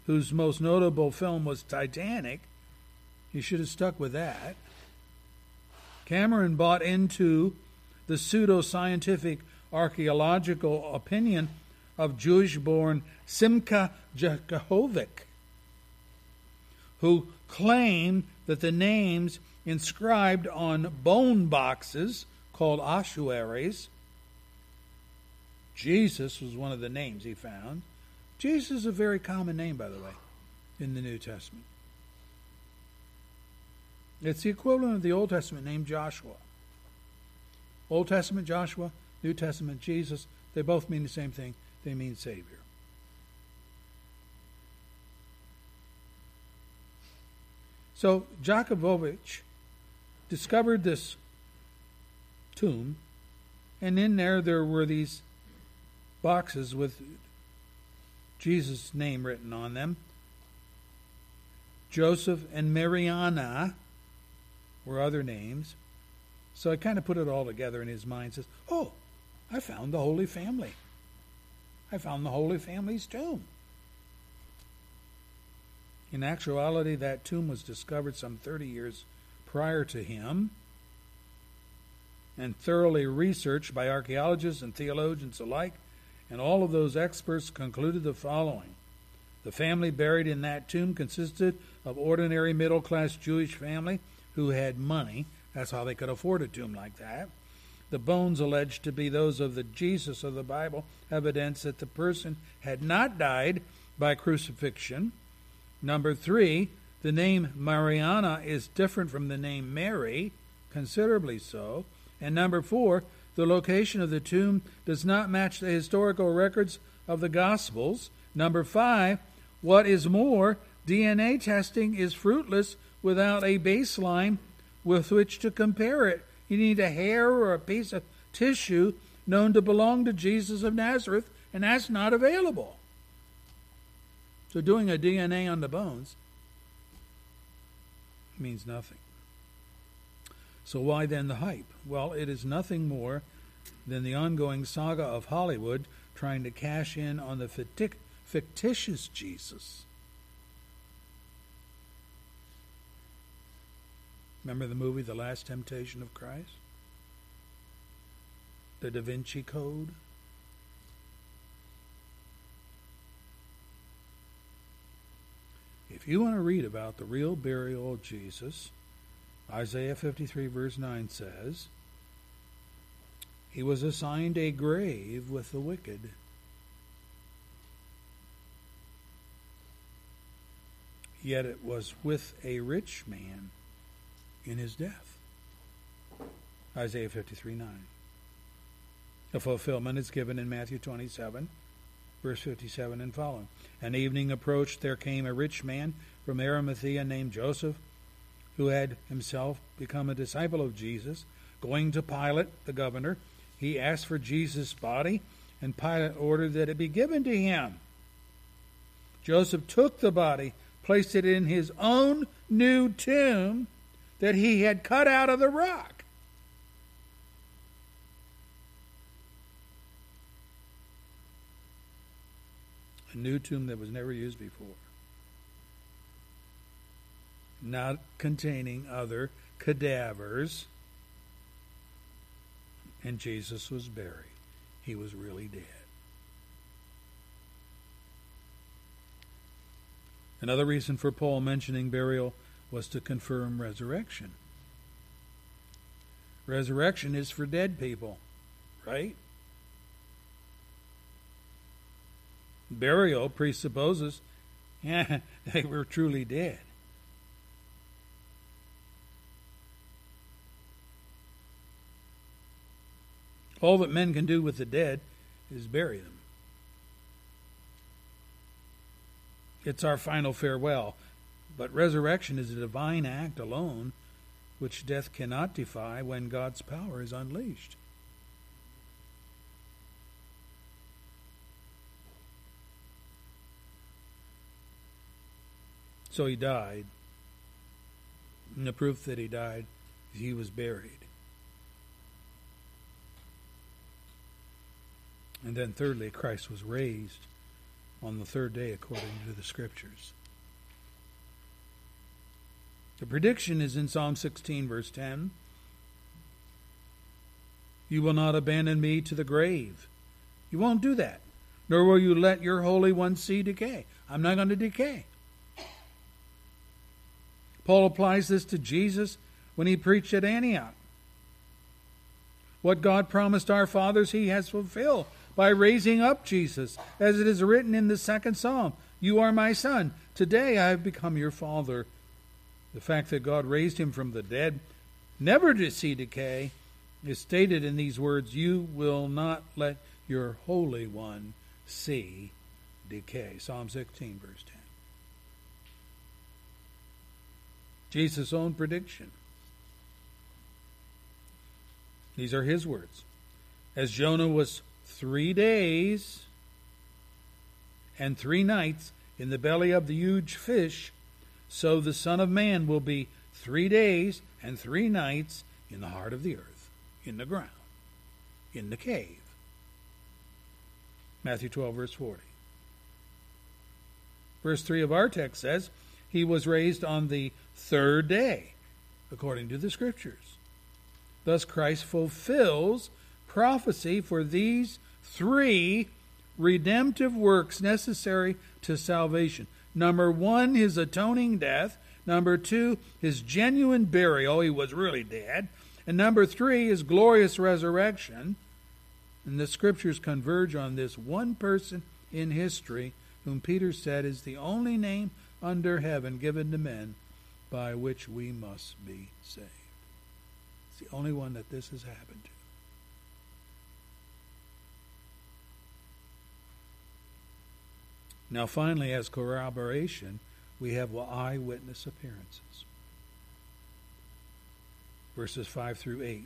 whose most notable film was Titanic. He should have stuck with that. Cameron bought into the pseudo-scientific archaeological opinion of Jewish-born Simcha Jacobovici, who claimed that the names inscribed on bone boxes called ossuaries Jesus was one of the names he found. Jesus is a very common name, by the way, in the New Testament. It's the equivalent of the Old Testament name Joshua. Old Testament Joshua, New Testament Jesus, they both mean the same thing. They mean Savior. So Jacobovici discovered this tomb, and in there there were these boxes with Jesus' name written on them. Joseph and Mariana were other names. So I kind of put it all together in his mind. Says, "Oh, I found the Holy Family. I found the Holy Family's tomb." In actuality, that tomb was discovered some 30 years prior to him and thoroughly researched by archaeologists and theologians alike and all of those experts concluded the following The family buried in that tomb consisted of ordinary middle class Jewish family who had money. That's how they could afford a tomb like that. The bones alleged to be those of the Jesus of the Bible, evidence that the person had not died by crucifixion. Number three, the name Mariana is different from the name Mary, considerably so. And number four, the location of the tomb does not match the historical records of the Gospels. Number five, what is more, DNA testing is fruitless without a baseline with which to compare it. You need a hair or a piece of tissue known to belong to Jesus of Nazareth, and that's not available. So doing a DNA on the bones means nothing. So why then the hype? Well, it is nothing more than the ongoing saga of Hollywood trying to cash in on the fictitious Jesus. Remember the movie The Last Temptation of Christ? The Da Vinci Code? If you want to read about the real burial of Jesus, Isaiah 53, verse 9 says, He was assigned a grave with the wicked. Yet it was with a rich man in his death. Isaiah 53, 9. The fulfillment is given in Matthew 27, verse 57 and following. An evening approached, there came a rich man from Arimathea named Joseph, who had himself become a disciple of Jesus. Going to Pilate, the governor, he asked for Jesus' body, and Pilate ordered that it be given to him. Joseph took the body, placed it in his own new tomb that he had cut out of the rock. A new tomb that was never used before. Not containing other cadavers. And Jesus was buried. He was really dead. Another reason for Paul mentioning burial was to confirm resurrection. Resurrection is for dead people, right? Burial presupposes yeah, they were truly dead. All that men can do with the dead is bury them. It's our final farewell. But resurrection is a divine act alone, which death cannot defy when God's power is unleashed. So he died. And the proof that he died is he was buried. And then, thirdly, Christ was raised on the third day according to the Scriptures. The prediction is in Psalm 16, verse 10. You will not abandon me to the grave. You won't do that. Nor will you let your Holy One see decay. I'm not going to decay. Paul applies this to Jesus when he preached at Antioch. What God promised our fathers, he has fulfilled by raising up Jesus, as it is written in the second psalm You are my son. Today I have become your father. The fact that God raised him from the dead, never to see decay, is stated in these words You will not let your Holy One see decay. Psalm 16, verse 10. Jesus' own prediction. These are his words. As Jonah was three days and three nights in the belly of the huge fish, so the Son of Man will be three days and three nights in the heart of the earth, in the ground, in the cave. Matthew 12, verse 40. Verse 3 of our text says, He was raised on the third day, according to the Scriptures. Thus, Christ fulfills prophecy for these three redemptive works necessary to salvation. Number one, his atoning death. Number two, his genuine burial. He was really dead. And number three, his glorious resurrection. And the scriptures converge on this one person in history whom Peter said is the only name under heaven given to men by which we must be saved. It's the only one that this has happened to. Now, finally, as corroboration, we have eyewitness appearances. Verses 5 through 8.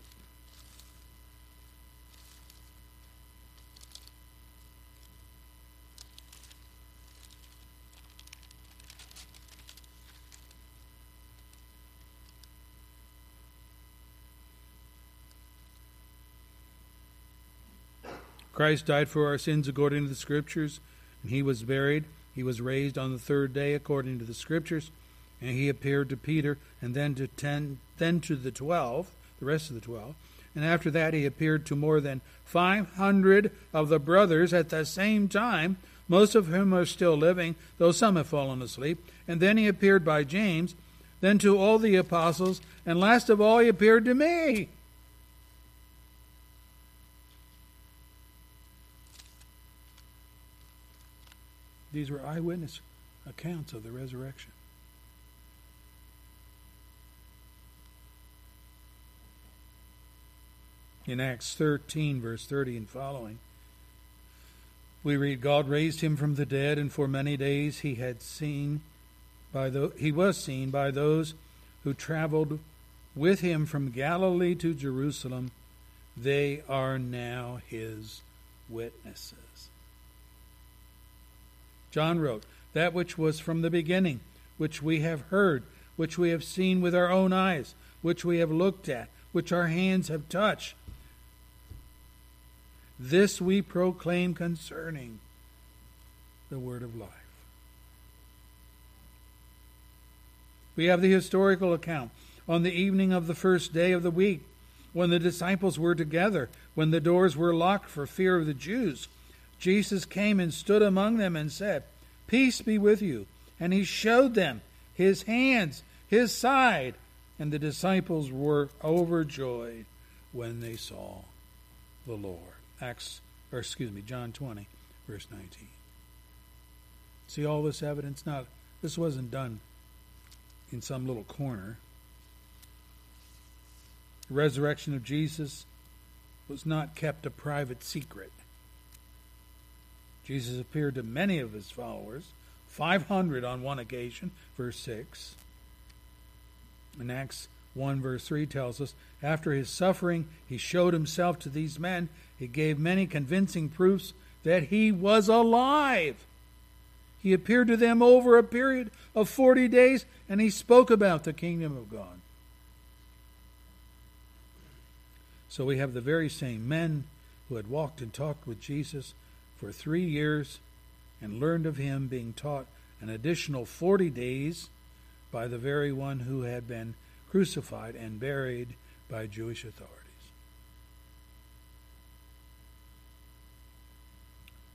Christ died for our sins according to the Scriptures he was buried. He was raised on the third day according to the scriptures. And he appeared to Peter and then to ten then to the twelve, the rest of the twelve. And after that he appeared to more than five hundred of the brothers at the same time, most of whom are still living, though some have fallen asleep. And then he appeared by James, then to all the apostles, and last of all he appeared to me. These were eyewitness accounts of the resurrection. In Acts 13, verse 30 and following, we read, God raised him from the dead, and for many days he had seen by the, he was seen by those who traveled with him from Galilee to Jerusalem. They are now his witnesses. John wrote, That which was from the beginning, which we have heard, which we have seen with our own eyes, which we have looked at, which our hands have touched this we proclaim concerning the word of life. We have the historical account on the evening of the first day of the week, when the disciples were together, when the doors were locked for fear of the Jews. Jesus came and stood among them and said, Peace be with you. And he showed them his hands, his side, and the disciples were overjoyed when they saw the Lord. Acts, or excuse me, John 20, verse 19. See all this evidence? Not this wasn't done in some little corner. The resurrection of Jesus was not kept a private secret. Jesus appeared to many of his followers, 500 on one occasion, verse 6. In Acts 1 verse 3 tells us, after his suffering, he showed himself to these men he gave many convincing proofs that he was alive. He appeared to them over a period of 40 days and he spoke about the kingdom of God. So we have the very same men who had walked and talked with Jesus for three years and learned of him being taught an additional 40 days by the very one who had been crucified and buried by Jewish authorities.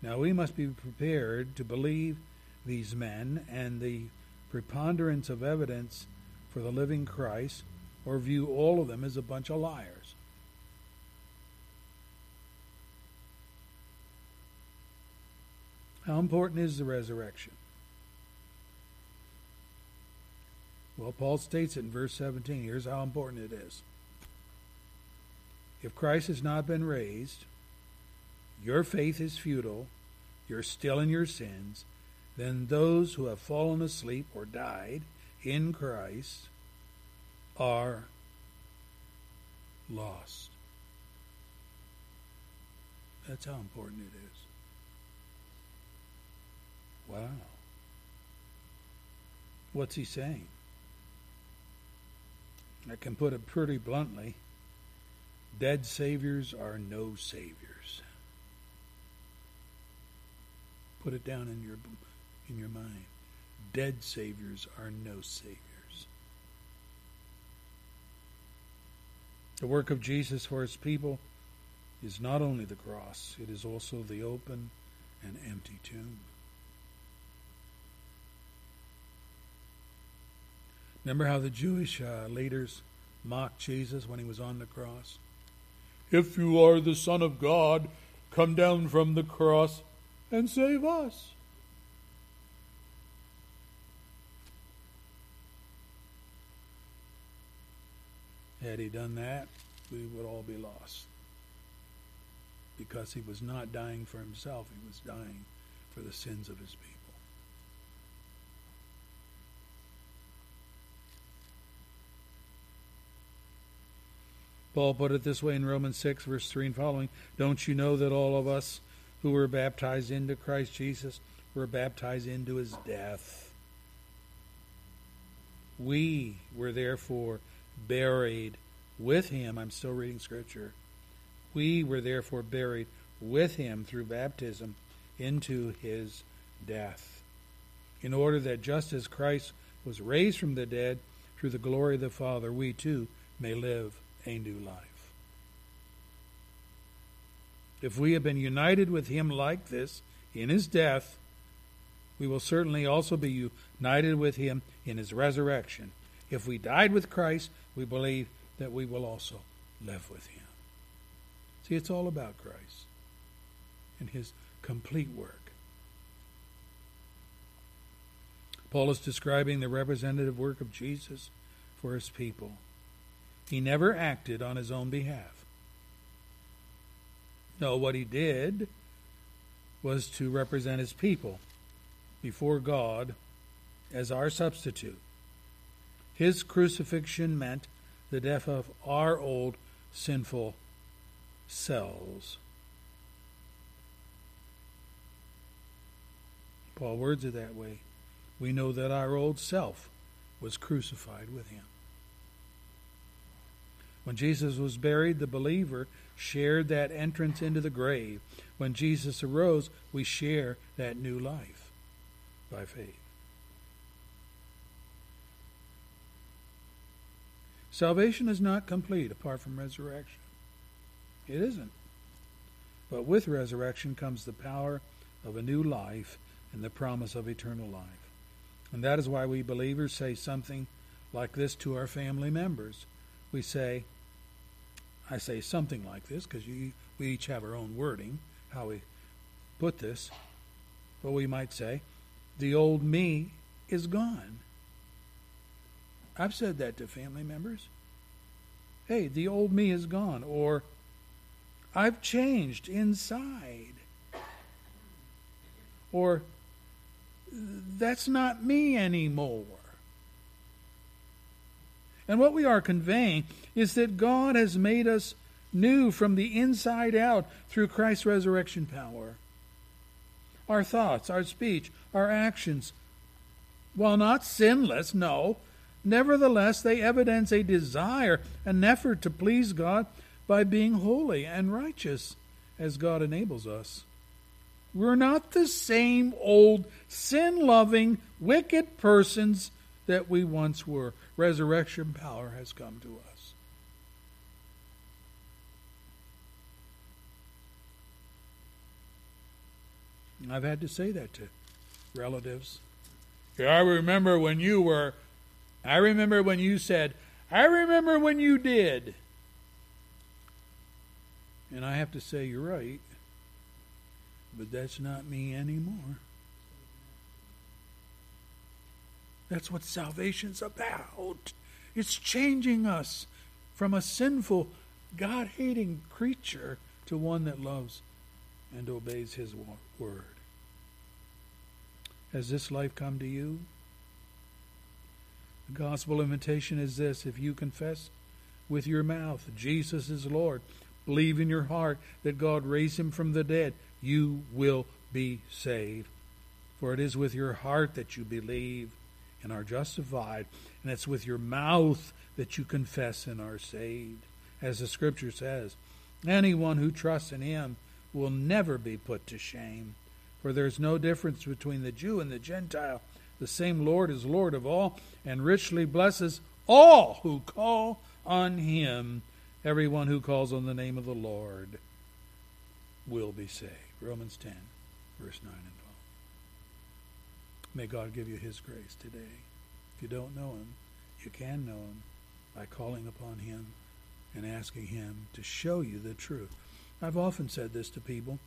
Now we must be prepared to believe these men and the preponderance of evidence for the living Christ, or view all of them as a bunch of liars. How important is the resurrection? Well, Paul states it in verse 17. Here's how important it is. If Christ has not been raised, your faith is futile, you're still in your sins, then those who have fallen asleep or died in Christ are lost. That's how important it is. Wow. What's he saying? I can put it pretty bluntly dead saviors are no saviors. Put it down in your in your mind. Dead saviors are no saviors. The work of Jesus for his people is not only the cross, it is also the open and empty tomb. Remember how the Jewish uh, leaders mocked Jesus when he was on the cross? If you are the Son of God, come down from the cross and save us. Had he done that, we would all be lost. Because he was not dying for himself, he was dying for the sins of his people. Paul put it this way in Romans 6, verse 3 and following Don't you know that all of us who were baptized into Christ Jesus were baptized into his death. We were therefore buried with him. I'm still reading scripture. We were therefore buried with him through baptism into his death, in order that just as Christ was raised from the dead through the glory of the Father, we too may live a new life. If we have been united with him like this in his death, we will certainly also be united with him in his resurrection. If we died with Christ, we believe that we will also live with him. See, it's all about Christ and his complete work. Paul is describing the representative work of Jesus for his people. He never acted on his own behalf. No, what he did was to represent his people before God as our substitute. His crucifixion meant the death of our old sinful selves. Paul words it that way. We know that our old self was crucified with him. When Jesus was buried, the believer shared that entrance into the grave. When Jesus arose, we share that new life by faith. Salvation is not complete apart from resurrection. It isn't. But with resurrection comes the power of a new life and the promise of eternal life. And that is why we believers say something like this to our family members. We say, I say something like this because we each have our own wording, how we put this. But we might say, the old me is gone. I've said that to family members. Hey, the old me is gone. Or, I've changed inside. Or, that's not me anymore. And what we are conveying is that God has made us new from the inside out through Christ's resurrection power. Our thoughts, our speech, our actions, while not sinless, no, nevertheless they evidence a desire, an effort to please God by being holy and righteous as God enables us. We're not the same old sin loving, wicked persons that we once were. Resurrection power has come to us. I've had to say that to relatives. I remember when you were, I remember when you said, I remember when you did. And I have to say, you're right. But that's not me anymore. That's what salvation's about. It's changing us from a sinful, God hating creature to one that loves and obeys His word. Has this life come to you? The gospel invitation is this if you confess with your mouth Jesus is Lord, believe in your heart that God raised him from the dead, you will be saved. For it is with your heart that you believe and are justified, and it's with your mouth that you confess and are saved. As the scripture says, anyone who trusts in him will never be put to shame. For there is no difference between the Jew and the Gentile. The same Lord is Lord of all, and richly blesses all who call on him. Everyone who calls on the name of the Lord will be saved. Romans 10, verse 9 and 12. May God give you his grace today. If you don't know him, you can know him by calling upon him and asking him to show you the truth. I've often said this to people.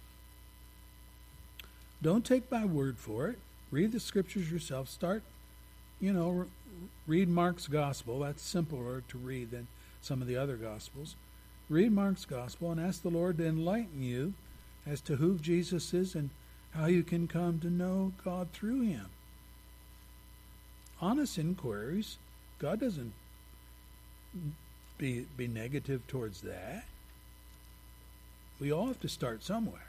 Don't take my word for it. Read the scriptures yourself. Start, you know, read Mark's gospel. That's simpler to read than some of the other gospels. Read Mark's gospel and ask the Lord to enlighten you as to who Jesus is and how you can come to know God through him. Honest inquiries. God doesn't be be negative towards that. We all have to start somewhere.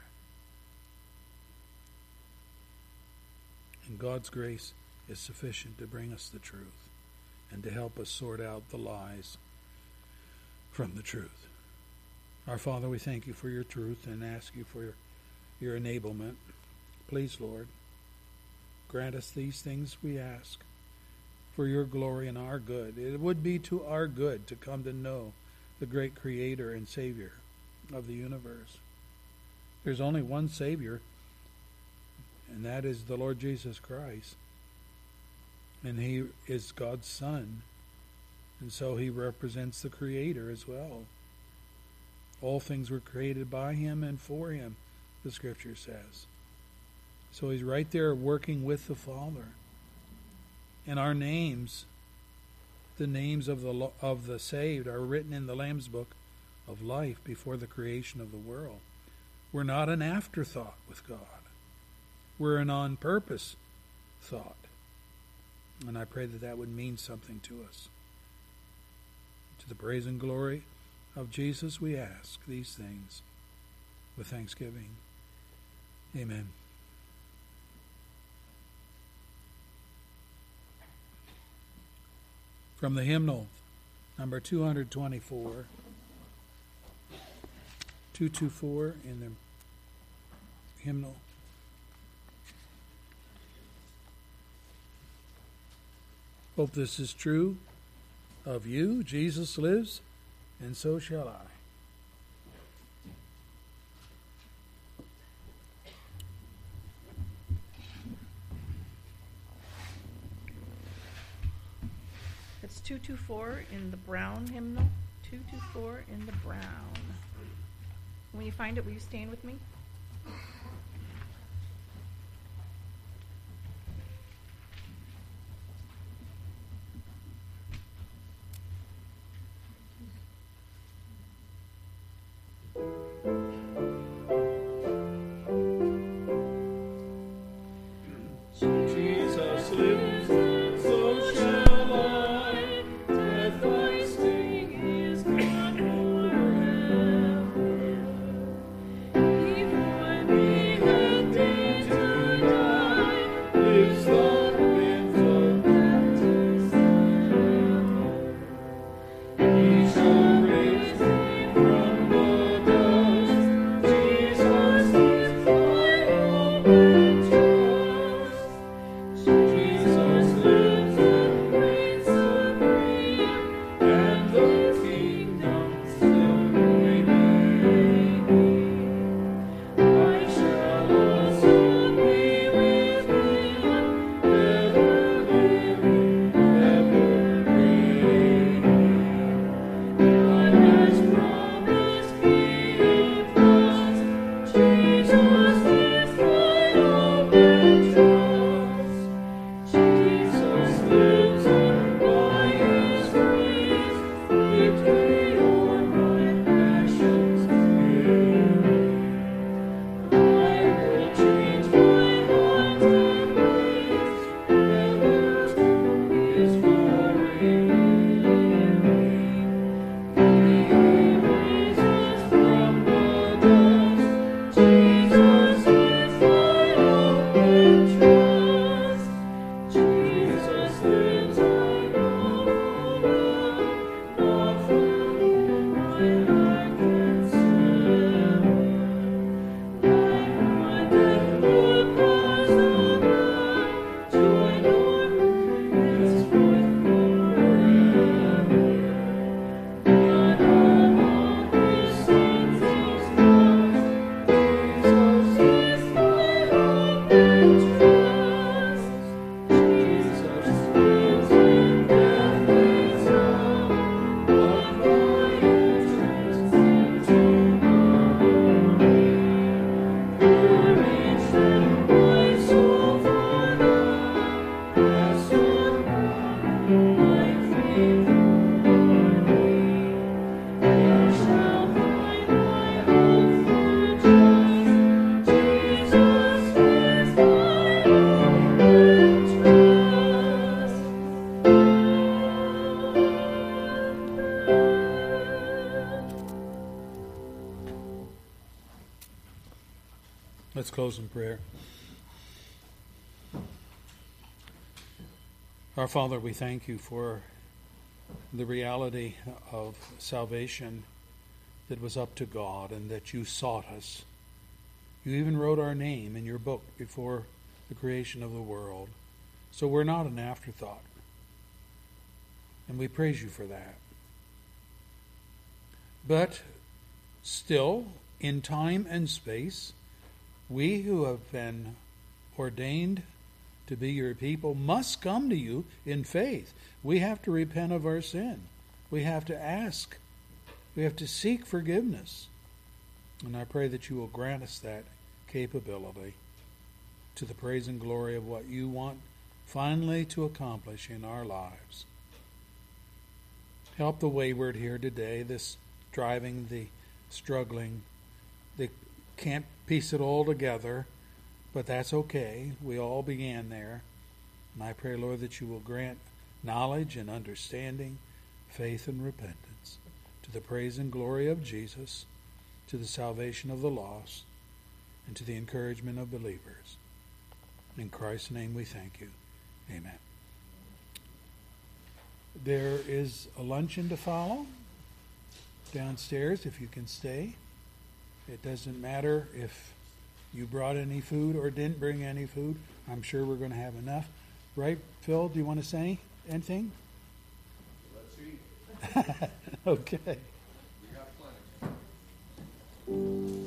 And God's grace is sufficient to bring us the truth and to help us sort out the lies from the truth. Our Father, we thank you for your truth and ask you for your, your enablement. Please, Lord, grant us these things we ask for your glory and our good. It would be to our good to come to know the great Creator and Savior of the universe. There's only one Savior and that is the Lord Jesus Christ. And he is God's Son, and so he represents the Creator as well. All things were created by him and for him, the Scripture says. So he's right there working with the Father. And our names, the names of the of the saved, are written in the Lamb's book of life before the creation of the world. We're not an afterthought with God. We're an on purpose thought. And I pray that that would mean something to us. To the praise and glory of Jesus, we ask these things with thanksgiving. Amen. From the hymnal, number 224. 224 in the hymnal. Hope this is true of you. Jesus lives, and so shall I. It's 224 in the brown hymnal. 224 in the brown. When you find it, will you stand with me? Close in prayer. Our Father, we thank you for the reality of salvation that was up to God and that you sought us. You even wrote our name in your book before the creation of the world. So we're not an afterthought. And we praise you for that. But still, in time and space, we who have been ordained to be your people must come to you in faith. We have to repent of our sin. We have to ask. We have to seek forgiveness. And I pray that you will grant us that capability to the praise and glory of what you want finally to accomplish in our lives. Help the wayward here today, this driving, the struggling. Can't piece it all together, but that's okay. We all began there. And I pray, Lord, that you will grant knowledge and understanding, faith and repentance to the praise and glory of Jesus, to the salvation of the lost, and to the encouragement of believers. In Christ's name we thank you. Amen. There is a luncheon to follow downstairs if you can stay. It doesn't matter if you brought any food or didn't bring any food. I'm sure we're going to have enough. Right, Phil? Do you want to say anything? Let's eat. okay. We got plenty.